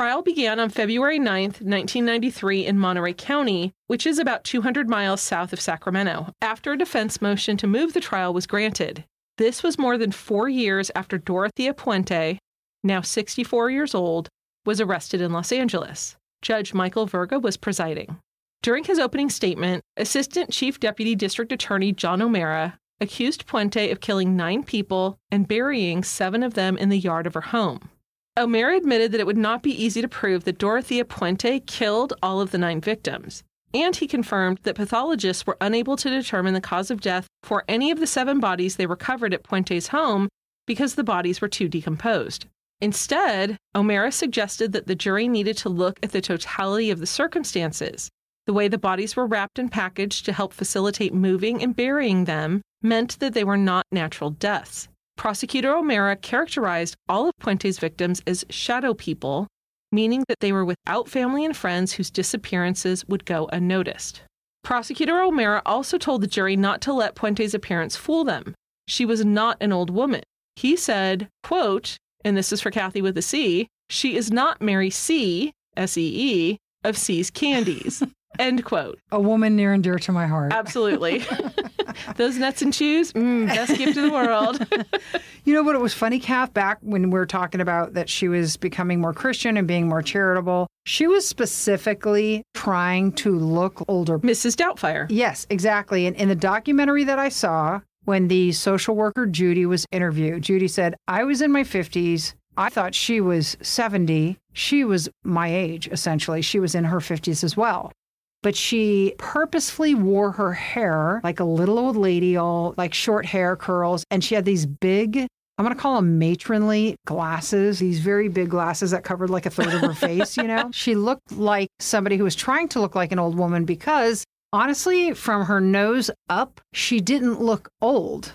Trial began on February 9, 1993, in Monterey County, which is about 200 miles south of Sacramento, after a defense motion to move the trial was granted. This was more than four years after Dorothea Puente, now 64 years old, was arrested in Los Angeles. Judge Michael Virga was presiding. During his opening statement, Assistant Chief Deputy District Attorney John O'Mara accused Puente of killing nine people and burying seven of them in the yard of her home. O'Mara admitted that it would not be easy to prove that Dorothea Puente killed all of the nine victims, and he confirmed that pathologists were unable to determine the cause of death for any of the seven bodies they recovered at Puente's home because the bodies were too decomposed. Instead, O'Mara suggested that the jury needed to look at the totality of the circumstances. The way the bodies were wrapped and packaged to help facilitate moving and burying them meant that they were not natural deaths. Prosecutor O'Mara characterized all of Puente's victims as shadow people, meaning that they were without family and friends whose disappearances would go unnoticed. Prosecutor O'Mara also told the jury not to let Puente's appearance fool them. She was not an old woman. He said, quote, and this is for Kathy with a C, she is not Mary See, S E E, of See's Candies. End quote. A woman near and dear to my heart. Absolutely. Those nuts and chews, mm, best gift in the world. You know what? It was funny, Kath, back when we were talking about that she was becoming more Christian and being more charitable. She was specifically trying to look older. Mrs. Doubtfire. Yes, exactly. And in the documentary that I saw, when the social worker Judy was interviewed, Judy said, I was in my 50s. I thought she was 70. She was my age, essentially. She was in her 50s as well. But she purposefully wore her hair like a little old lady, all like short hair curls. And she had these big, I'm going to call them matronly glasses, these very big glasses that covered like a third of her face, you know? She looked like somebody who was trying to look like an old woman because honestly, from her nose up, she didn't look old.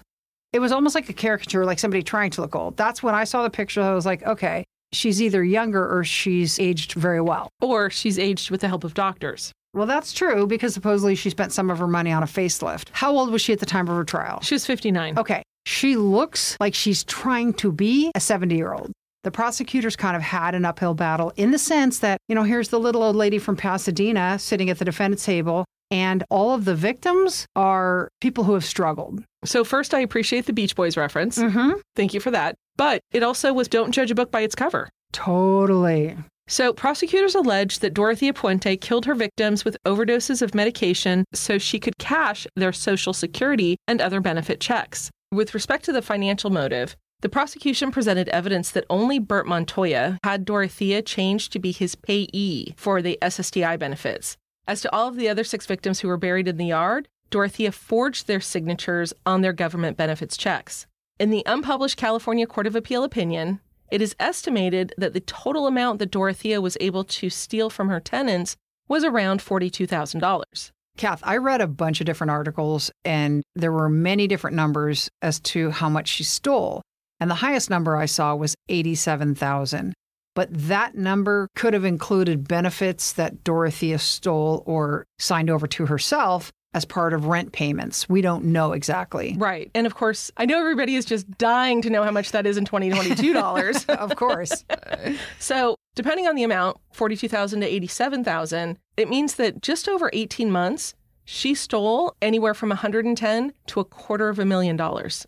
It was almost like a caricature, like somebody trying to look old. That's when I saw the picture, I was like, okay, she's either younger or she's aged very well. Or she's aged with the help of doctors. Well, that's true because supposedly she spent some of her money on a facelift. How old was she at the time of her trial? She was 59. Okay. She looks like she's trying to be a 70 year old. The prosecutors kind of had an uphill battle in the sense that, you know, here's the little old lady from Pasadena sitting at the defendant's table, and all of the victims are people who have struggled. So, first, I appreciate the Beach Boys reference. Mm-hmm. Thank you for that. But it also was don't judge a book by its cover. Totally. So, prosecutors allege that Dorothea Puente killed her victims with overdoses of medication so she could cash their Social Security and other benefit checks. With respect to the financial motive, the prosecution presented evidence that only Bert Montoya had Dorothea changed to be his payee for the SSDI benefits. As to all of the other six victims who were buried in the yard, Dorothea forged their signatures on their government benefits checks. In the unpublished California Court of Appeal opinion, it is estimated that the total amount that Dorothea was able to steal from her tenants was around $42,000. Kath, I read a bunch of different articles and there were many different numbers as to how much she stole. And the highest number I saw was 87,000. But that number could have included benefits that Dorothea stole or signed over to herself as part of rent payments. We don't know exactly. Right. And of course, I know everybody is just dying to know how much that is in 2022 dollars. of course. so, depending on the amount, 42,000 to 87,000, it means that just over 18 months, she stole anywhere from 110 to a quarter of a million dollars.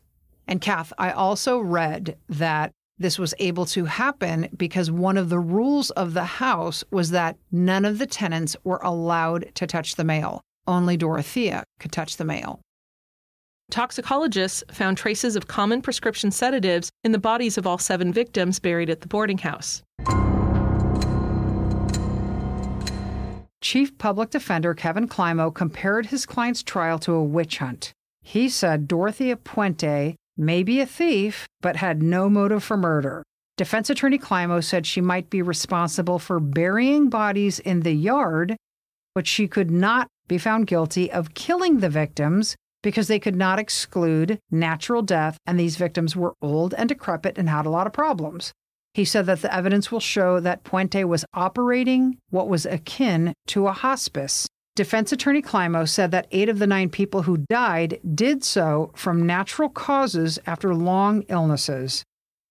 And Kath, I also read that this was able to happen because one of the rules of the house was that none of the tenants were allowed to touch the mail. Only Dorothea could touch the mail. Toxicologists found traces of common prescription sedatives in the bodies of all seven victims buried at the boarding house. Chief Public Defender Kevin Clymo compared his client's trial to a witch hunt. He said Dorothea Puente may be a thief, but had no motive for murder. Defense attorney Clymo said she might be responsible for burying bodies in the yard, but she could not be found guilty of killing the victims because they could not exclude natural death, and these victims were old and decrepit and had a lot of problems. He said that the evidence will show that Puente was operating what was akin to a hospice. Defense attorney Clymo said that eight of the nine people who died did so from natural causes after long illnesses.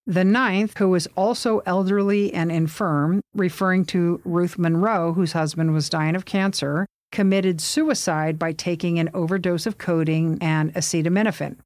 The ninth, who was also elderly and infirm, referring to Ruth Munroe, whose husband was dying of cancer, committed suicide by taking an overdose of codeine and acetaminophen.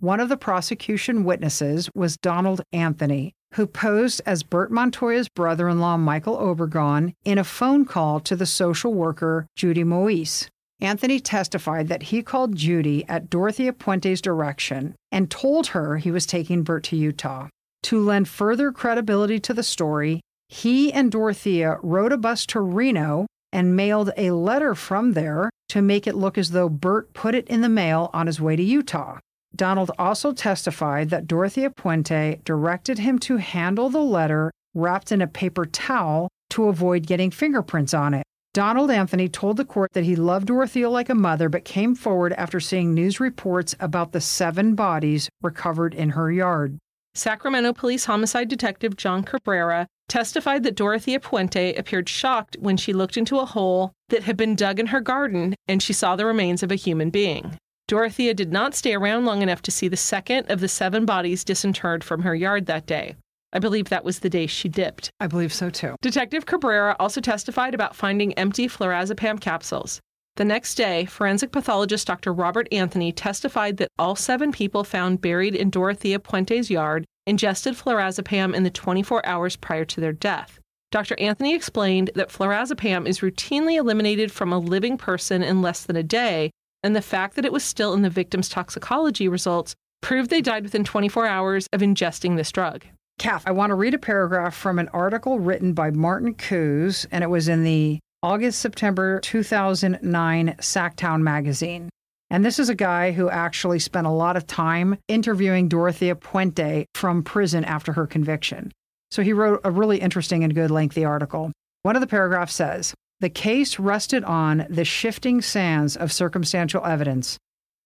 One of the prosecution witnesses was Donald Anthony, who posed as Bert Montoya's brother in law, Michael Obregon, in a phone call to the social worker, Judy Moise. Anthony testified that he called Judy at Dorothea Puente's direction and told her he was taking Bert to Utah. To lend further credibility to the story, he and Dorothea rode a bus to Reno and mailed a letter from there to make it look as though Bert put it in the mail on his way to Utah. Donald also testified that Dorothea Puente directed him to handle the letter wrapped in a paper towel to avoid getting fingerprints on it. Donald Anthony told the court that he loved Dorothea like a mother, but came forward after seeing news reports about the seven bodies recovered in her yard. Sacramento Police Homicide Detective John Cabrera testified that Dorothea Puente appeared shocked when she looked into a hole that had been dug in her garden and she saw the remains of a human being. Dorothea did not stay around long enough to see the second of the seven bodies disinterred from her yard that day. I believe that was the day she dipped. I believe so too. Detective Cabrera also testified about finding empty flurazepam capsules. The next day, forensic pathologist Dr. Robert Anthony testified that all seven people found buried in Dorothea Puente's yard ingested flurazepam in the 24 hours prior to their death. Dr. Anthony explained that flurazepam is routinely eliminated from a living person in less than a day, and the fact that it was still in the victim's toxicology results proved they died within 24 hours of ingesting this drug. Kath, I want to read a paragraph from an article written by Martin Coos, and it was in the August September 2009 Sactown magazine. And this is a guy who actually spent a lot of time interviewing Dorothea Puente from prison after her conviction. So he wrote a really interesting and good lengthy article. One of the paragraphs says The case rested on the shifting sands of circumstantial evidence.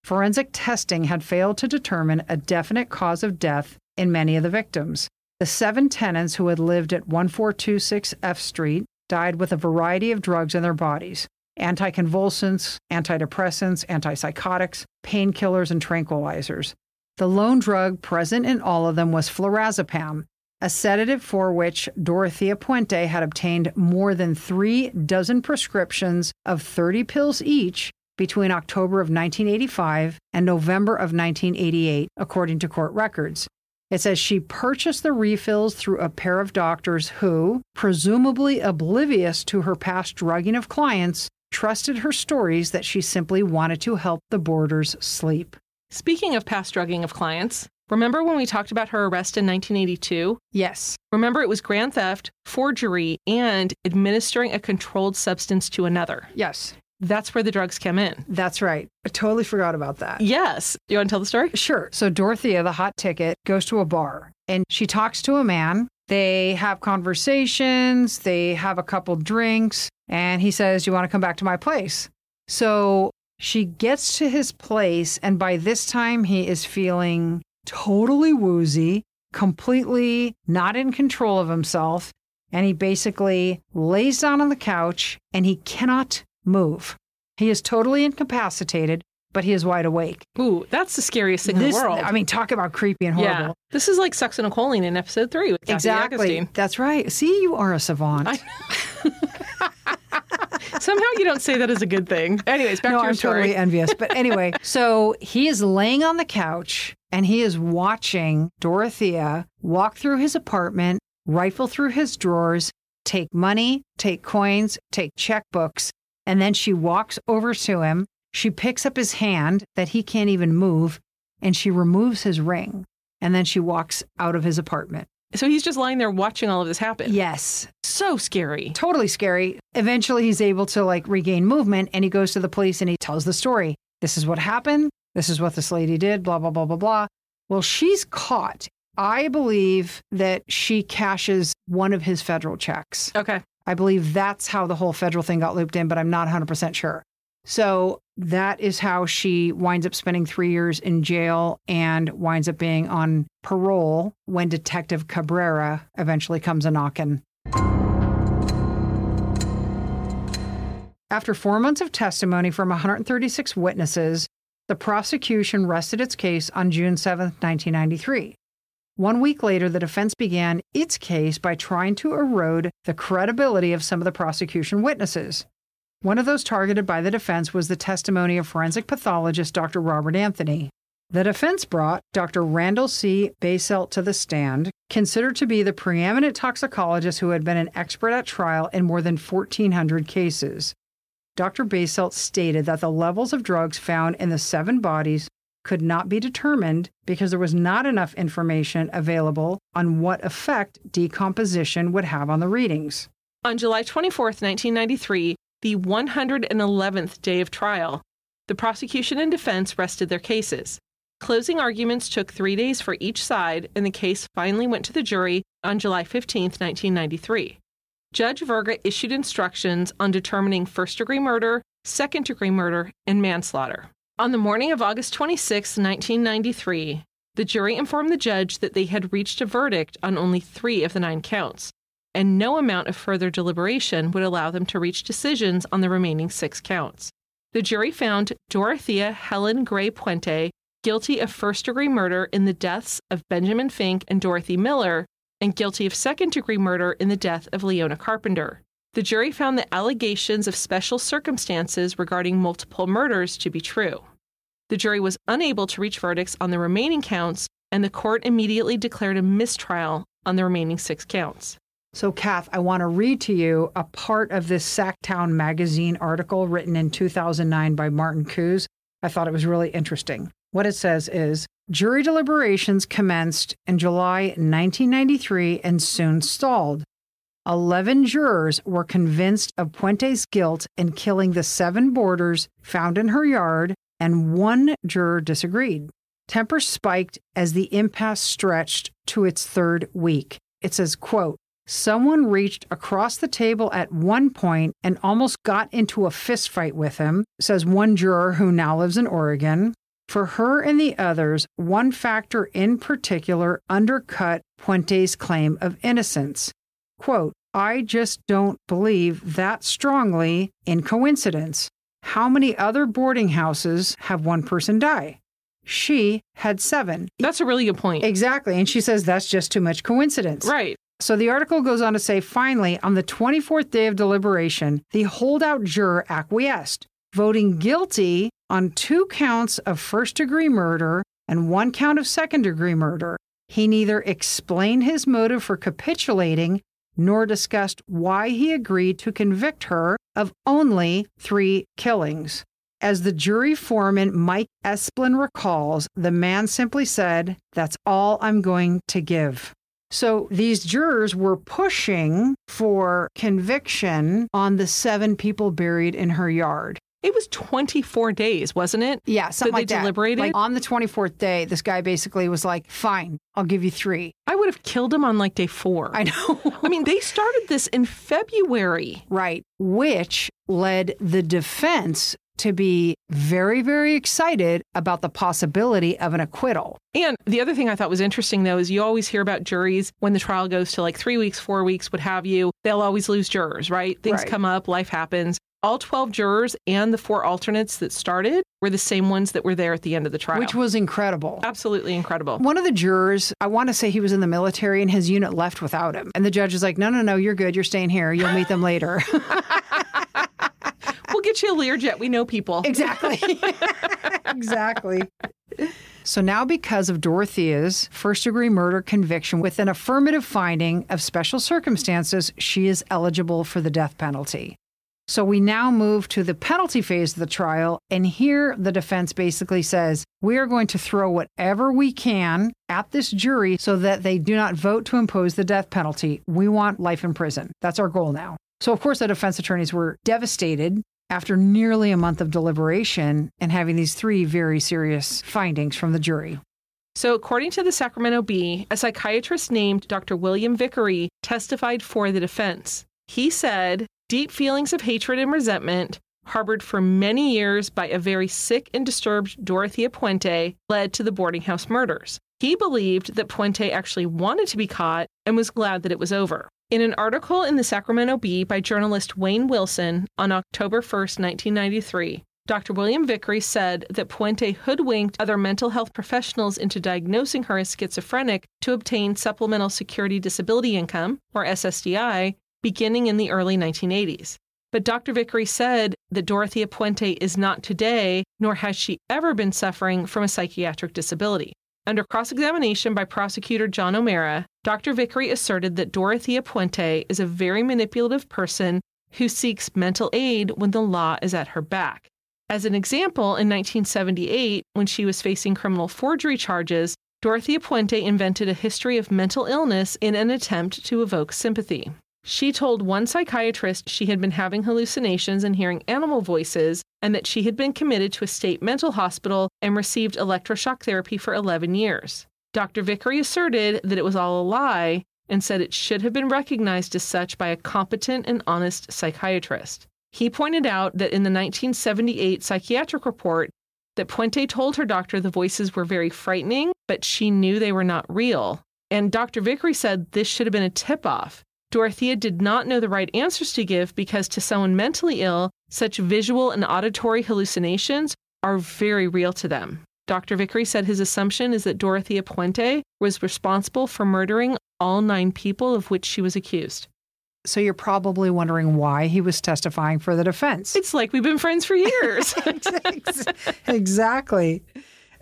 Forensic testing had failed to determine a definite cause of death in many of the victims. The seven tenants who had lived at 1426 F Street died with a variety of drugs in their bodies anticonvulsants, antidepressants, antipsychotics, painkillers, and tranquilizers. The lone drug present in all of them was flurazepam, a sedative for which Dorothea Puente had obtained more than three dozen prescriptions of 30 pills each between October of 1985 and November of 1988, according to court records. It says she purchased the refills through a pair of doctors who, presumably oblivious to her past drugging of clients, trusted her stories that she simply wanted to help the boarders sleep. Speaking of past drugging of clients, remember when we talked about her arrest in 1982? Yes. Remember, it was grand theft, forgery, and administering a controlled substance to another. Yes. That's where the drugs come in. That's right. I totally forgot about that. Yes. You want to tell the story? Sure. So Dorothea, the hot ticket, goes to a bar and she talks to a man. They have conversations, they have a couple drinks, and he says, You want to come back to my place? So she gets to his place, and by this time, he is feeling totally woozy, completely not in control of himself. And he basically lays down on the couch and he cannot move. He is totally incapacitated, but he is wide awake. Ooh, that's the scariest thing This, in the world. I mean, talk about creepy and horrible. yeah. This is like succinylcholine in episode three with Kathy Exactly. Agostine. That's right. See, you are a savant. I- Somehow you don't say that as a good thing. Anyways, back no, to your I'm story. totally envious. But anyway, so he is laying on the couch and he is watching Dorothea walk through his apartment, rifle through his drawers, take money, take coins, take checkbooks, and then she walks over to him. She picks up his hand that he can't even move, and she removes his ring. And then she walks out of his apartment. So he's just lying there watching all of this happen. Yes, So scary. totally scary. Eventually, he's able to like regain movement and he goes to the police and he tells the story. This is what happened. This is what this lady did, blah, blah, blah, blah, blah. Well, she's caught. I believe that she cashes one of his federal checks. Okay. I believe that's how the whole federal thing got looped in, but I'm not 100% sure. So That is how she winds up spending three years in jail and winds up being on parole when Detective Cabrera eventually comes a knocking. After four months of testimony from 136 witnesses, the prosecution rested its case on June 7, 1993. One week later, the defense began its case by trying to erode the credibility of some of the prosecution witnesses. One of those targeted by the defense was the testimony of forensic pathologist Dr. Robert Anthony. The defense brought Dr. Randall C. Baselt to the stand, considered to be the preeminent toxicologist who had been an expert at trial in more than 1,400 cases. Dr. Baselt stated that the levels of drugs found in the seven bodies could not be determined because there was not enough information available on what effect decomposition would have on the readings. On July 24, 1993, the 111th day of trial, the prosecution and defense rested their cases. Closing arguments took three days for each side, and the case finally went to the jury on July 15, 1993. Judge Virga issued instructions on determining first degree murder, second degree murder, and manslaughter. On the morning of August 26, 1993, the jury informed the judge that they had reached a verdict on only three of the nine counts, and no amount of further deliberation would allow them to reach decisions on the remaining six counts. The jury found Dorothea Helen Gray Puente guilty of first degree murder in the deaths of Benjamin Fink and Dorothy Miller, and guilty of second degree murder in the death of Leona Carpenter. The jury found the allegations of special circumstances regarding multiple murders to be true. The jury was unable to reach verdicts on the remaining counts, and the court immediately declared a mistrial on the remaining six counts. So, Kath, I want to read to you a part of this Sactown magazine article written in 2009 by Martin Koos. I thought it was really interesting. What it says is jury deliberations commenced in July 1993 and soon stalled. 11 jurors were convinced of Puente's guilt in killing the seven boarders found in her yard and one juror disagreed. Temper spiked as the impasse stretched to its third week. It says, quote, Someone reached across the table at one point and almost got into a fistfight with him, says one juror who now lives in Oregon. For her and the others, one factor in particular undercut Puente's claim of innocence. Quote, I just don't believe that strongly in coincidence. How many other boarding houses have one person die? She had seven. That's a really good point. Exactly. And she says that's just too much coincidence. Right. So the article goes on to say finally, on the 24th day of deliberation, the holdout juror acquiesced, voting guilty on two counts of first degree murder and one count of second degree murder. He neither explained his motive for capitulating nor discussed why he agreed to convict her of only three killings. As the jury foreman Mike Esplin recalls, the man simply said, That's all I'm going to give. So these jurors were pushing for conviction on the seven people buried in her yard. It was 24 days, wasn't it? Yeah, something that like they that. deliberated? Like on the 24th day, this guy basically was like, "Fine, I'll give you three. I would have killed him on like day four. I know. I mean, they started this in February. right, which led the defense to be very, very excited about the possibility of an acquittal. And the other thing I thought was interesting, though, is you always hear about juries when the trial goes to like three weeks, four weeks, what have you. They'll always lose jurors, right? Things Right. come up, life happens. All 12 jurors and the four alternates that started were the same ones that were there at the end of the trial. Which was incredible. absolutely incredible. One of the jurors, I want to say he was in the military and his unit left without him. And the judge is like, no, no, no, you're good. You're staying here. You'll meet them later. We'll get you a Learjet. We know people. exactly. exactly. So now, because of Dorothea's first degree murder conviction with an affirmative finding of special circumstances, she is eligible for the death penalty. So we now move to the penalty phase of the trial. And here the defense basically says, we are going to throw whatever we can at this jury so that they do not vote to impose the death penalty. We want life in prison. That's our goal now. So, of course, the defense attorneys were devastated after nearly a month of deliberation and having these three very serious findings from the jury. So, according to the Sacramento Bee, a psychiatrist named Dr. William Vickery testified for the defense. He said, Deep feelings of hatred and resentment, harbored for many years by a very sick and disturbed Dorothea Puente, led to the boarding house murders. He believed that Puente actually wanted to be caught and was glad that it was over. In an article in the Sacramento Bee by journalist Wayne Wilson on October 1, 1993, Dr. William Vickery said that Puente hoodwinked other mental health professionals into diagnosing her as schizophrenic to obtain Supplemental Security Disability Income, or SSDI, beginning in the early 1980s. But Dr. Vickery said that Dorothea Puente is not today, nor has she ever been suffering from a psychiatric disability. Under cross examination by prosecutor John O'Mara, Dr. Vickery asserted that Dorothea Puente is a very manipulative person who seeks mental aid when the law is at her back. As an example, in 1978, when she was facing criminal forgery charges, Dorothea Puente invented a history of mental illness in an attempt to evoke sympathy. She told one psychiatrist she had been having hallucinations and hearing animal voices, and that she had been committed to a state mental hospital and received electroshock therapy for 11 years. Dr. Vickery asserted that it was all a lie and said it should have been recognized as such by a competent and honest psychiatrist. He pointed out that in the 1978 psychiatric report, that Puente told her doctor the voices were very frightening, but she knew they were not real. And Dr. Vickery said this should have been a tip off. Dorothea did not know the right answers to give because to someone mentally ill, such visual and auditory hallucinations are very real to them. Dr. Vickery said his assumption is that Dorothea Puente was responsible for murdering all nine people of which she was accused. So you're probably wondering why he was testifying for the defense. It's like we've been friends for years. exactly.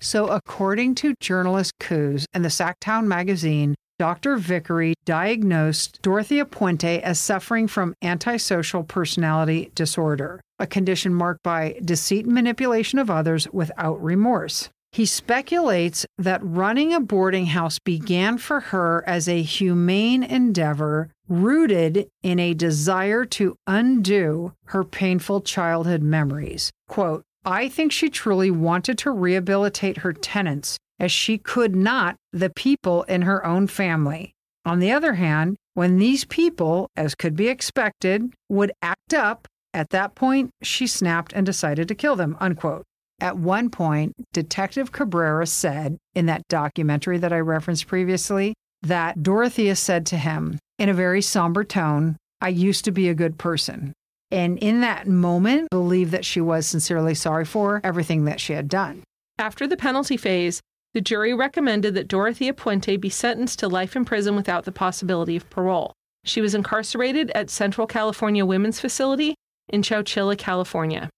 So, according to journalist Coos and the Sactown magazine, Dr. Vickery diagnosed Dorothea Puente as suffering from antisocial personality disorder, a condition marked by deceit and manipulation of others without remorse. He speculates that running a boarding house began for her as a humane endeavor rooted in a desire to undo her painful childhood memories. Quote, I think she truly wanted to rehabilitate her tenants as she could not the people in her own family. On the other hand, when these people, as could be expected, would act up, at that point she snapped and decided to kill them. Unquote. At one point, Detective Cabrera said in that documentary that I referenced previously that Dorothea said to him in a very somber tone, I used to be a good person. And in that moment, believed that she was sincerely sorry for everything that she had done. After the penalty phase, the jury recommended that Dorothea Puente be sentenced to life in prison without the possibility of parole. She was incarcerated at Central California Women's Facility in Chowchilla, California.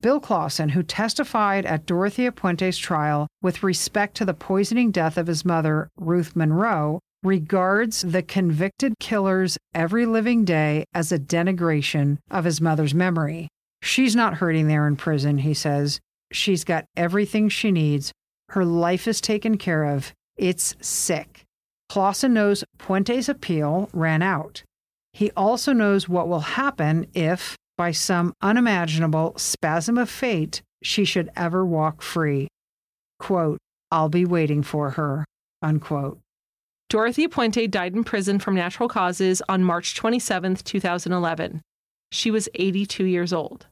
Bill Clausen, who testified at Dorothea Puente's trial with respect to the poisoning death of his mother, Ruth Munroe, regards the convicted killer's every living day as a denigration of his mother's memory. She's not hurting there in prison, he says. She's got everything she needs. Her life is taken care of. It's sick. Clausen knows Puente's appeal ran out. He also knows what will happen if, by some unimaginable spasm of fate, she should ever walk free. Quote, I'll be waiting for her. Unquote. Dorothea Puente died in prison from natural causes on March 27, 2011. She was 82 years old.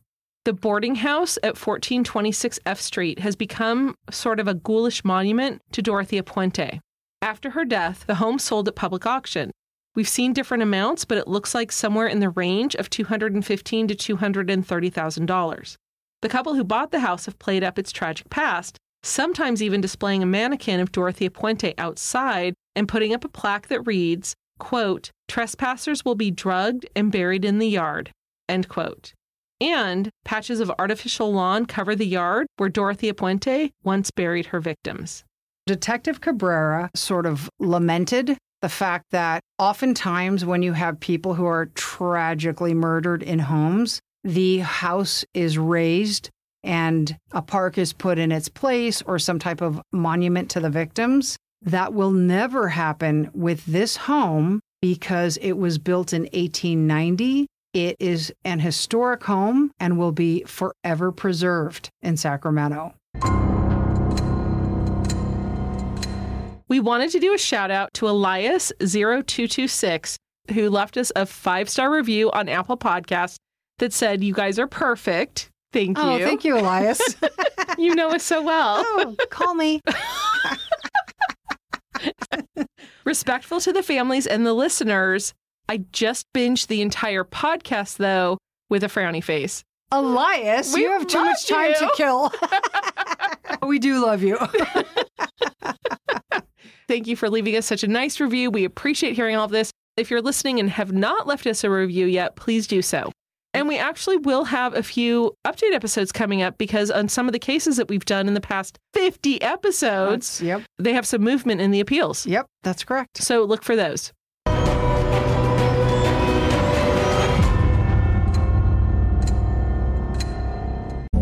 The boarding house at 1426 F Street has become sort of a ghoulish monument to Dorothea Puente. After her death, the home sold at public auction, We've seen different amounts, but it looks like somewhere in the range of $215 to $230,000. The couple who bought the house have played up its tragic past, sometimes even displaying a mannequin of Dorothea Puente outside and putting up a plaque that reads, quote, trespassers will be drugged and buried in the yard, end quote. And patches of artificial lawn cover the yard where Dorothea Puente once buried her victims. Detective Cabrera sort of lamented the fact that oftentimes when you have people who are tragically murdered in homes, the house is razed and a park is put in its place or some type of monument to the victims. That will never happen with this home because it was built in 1890. It is an historic home and will be forever preserved in Sacramento. We wanted to do a shout out to Elias0226 who left us a five star review on Apple Podcasts that said, You guys are perfect. Thank oh, you. Oh, thank you, Elias. You know us so well. oh, call me. Respectful to the families and the listeners, I just binged the entire podcast, though, with a frowny face. Elias, We you have too much time to kill. we do love you. Thank you for leaving us such a nice review. We appreciate hearing all of this. If you're listening and have not left us a review yet, please do so. And we actually will have a few update episodes coming up because on some of the cases that we've done in the past 50 episodes, yep, they have some movement in the appeals. yep, that's correct. So look for those.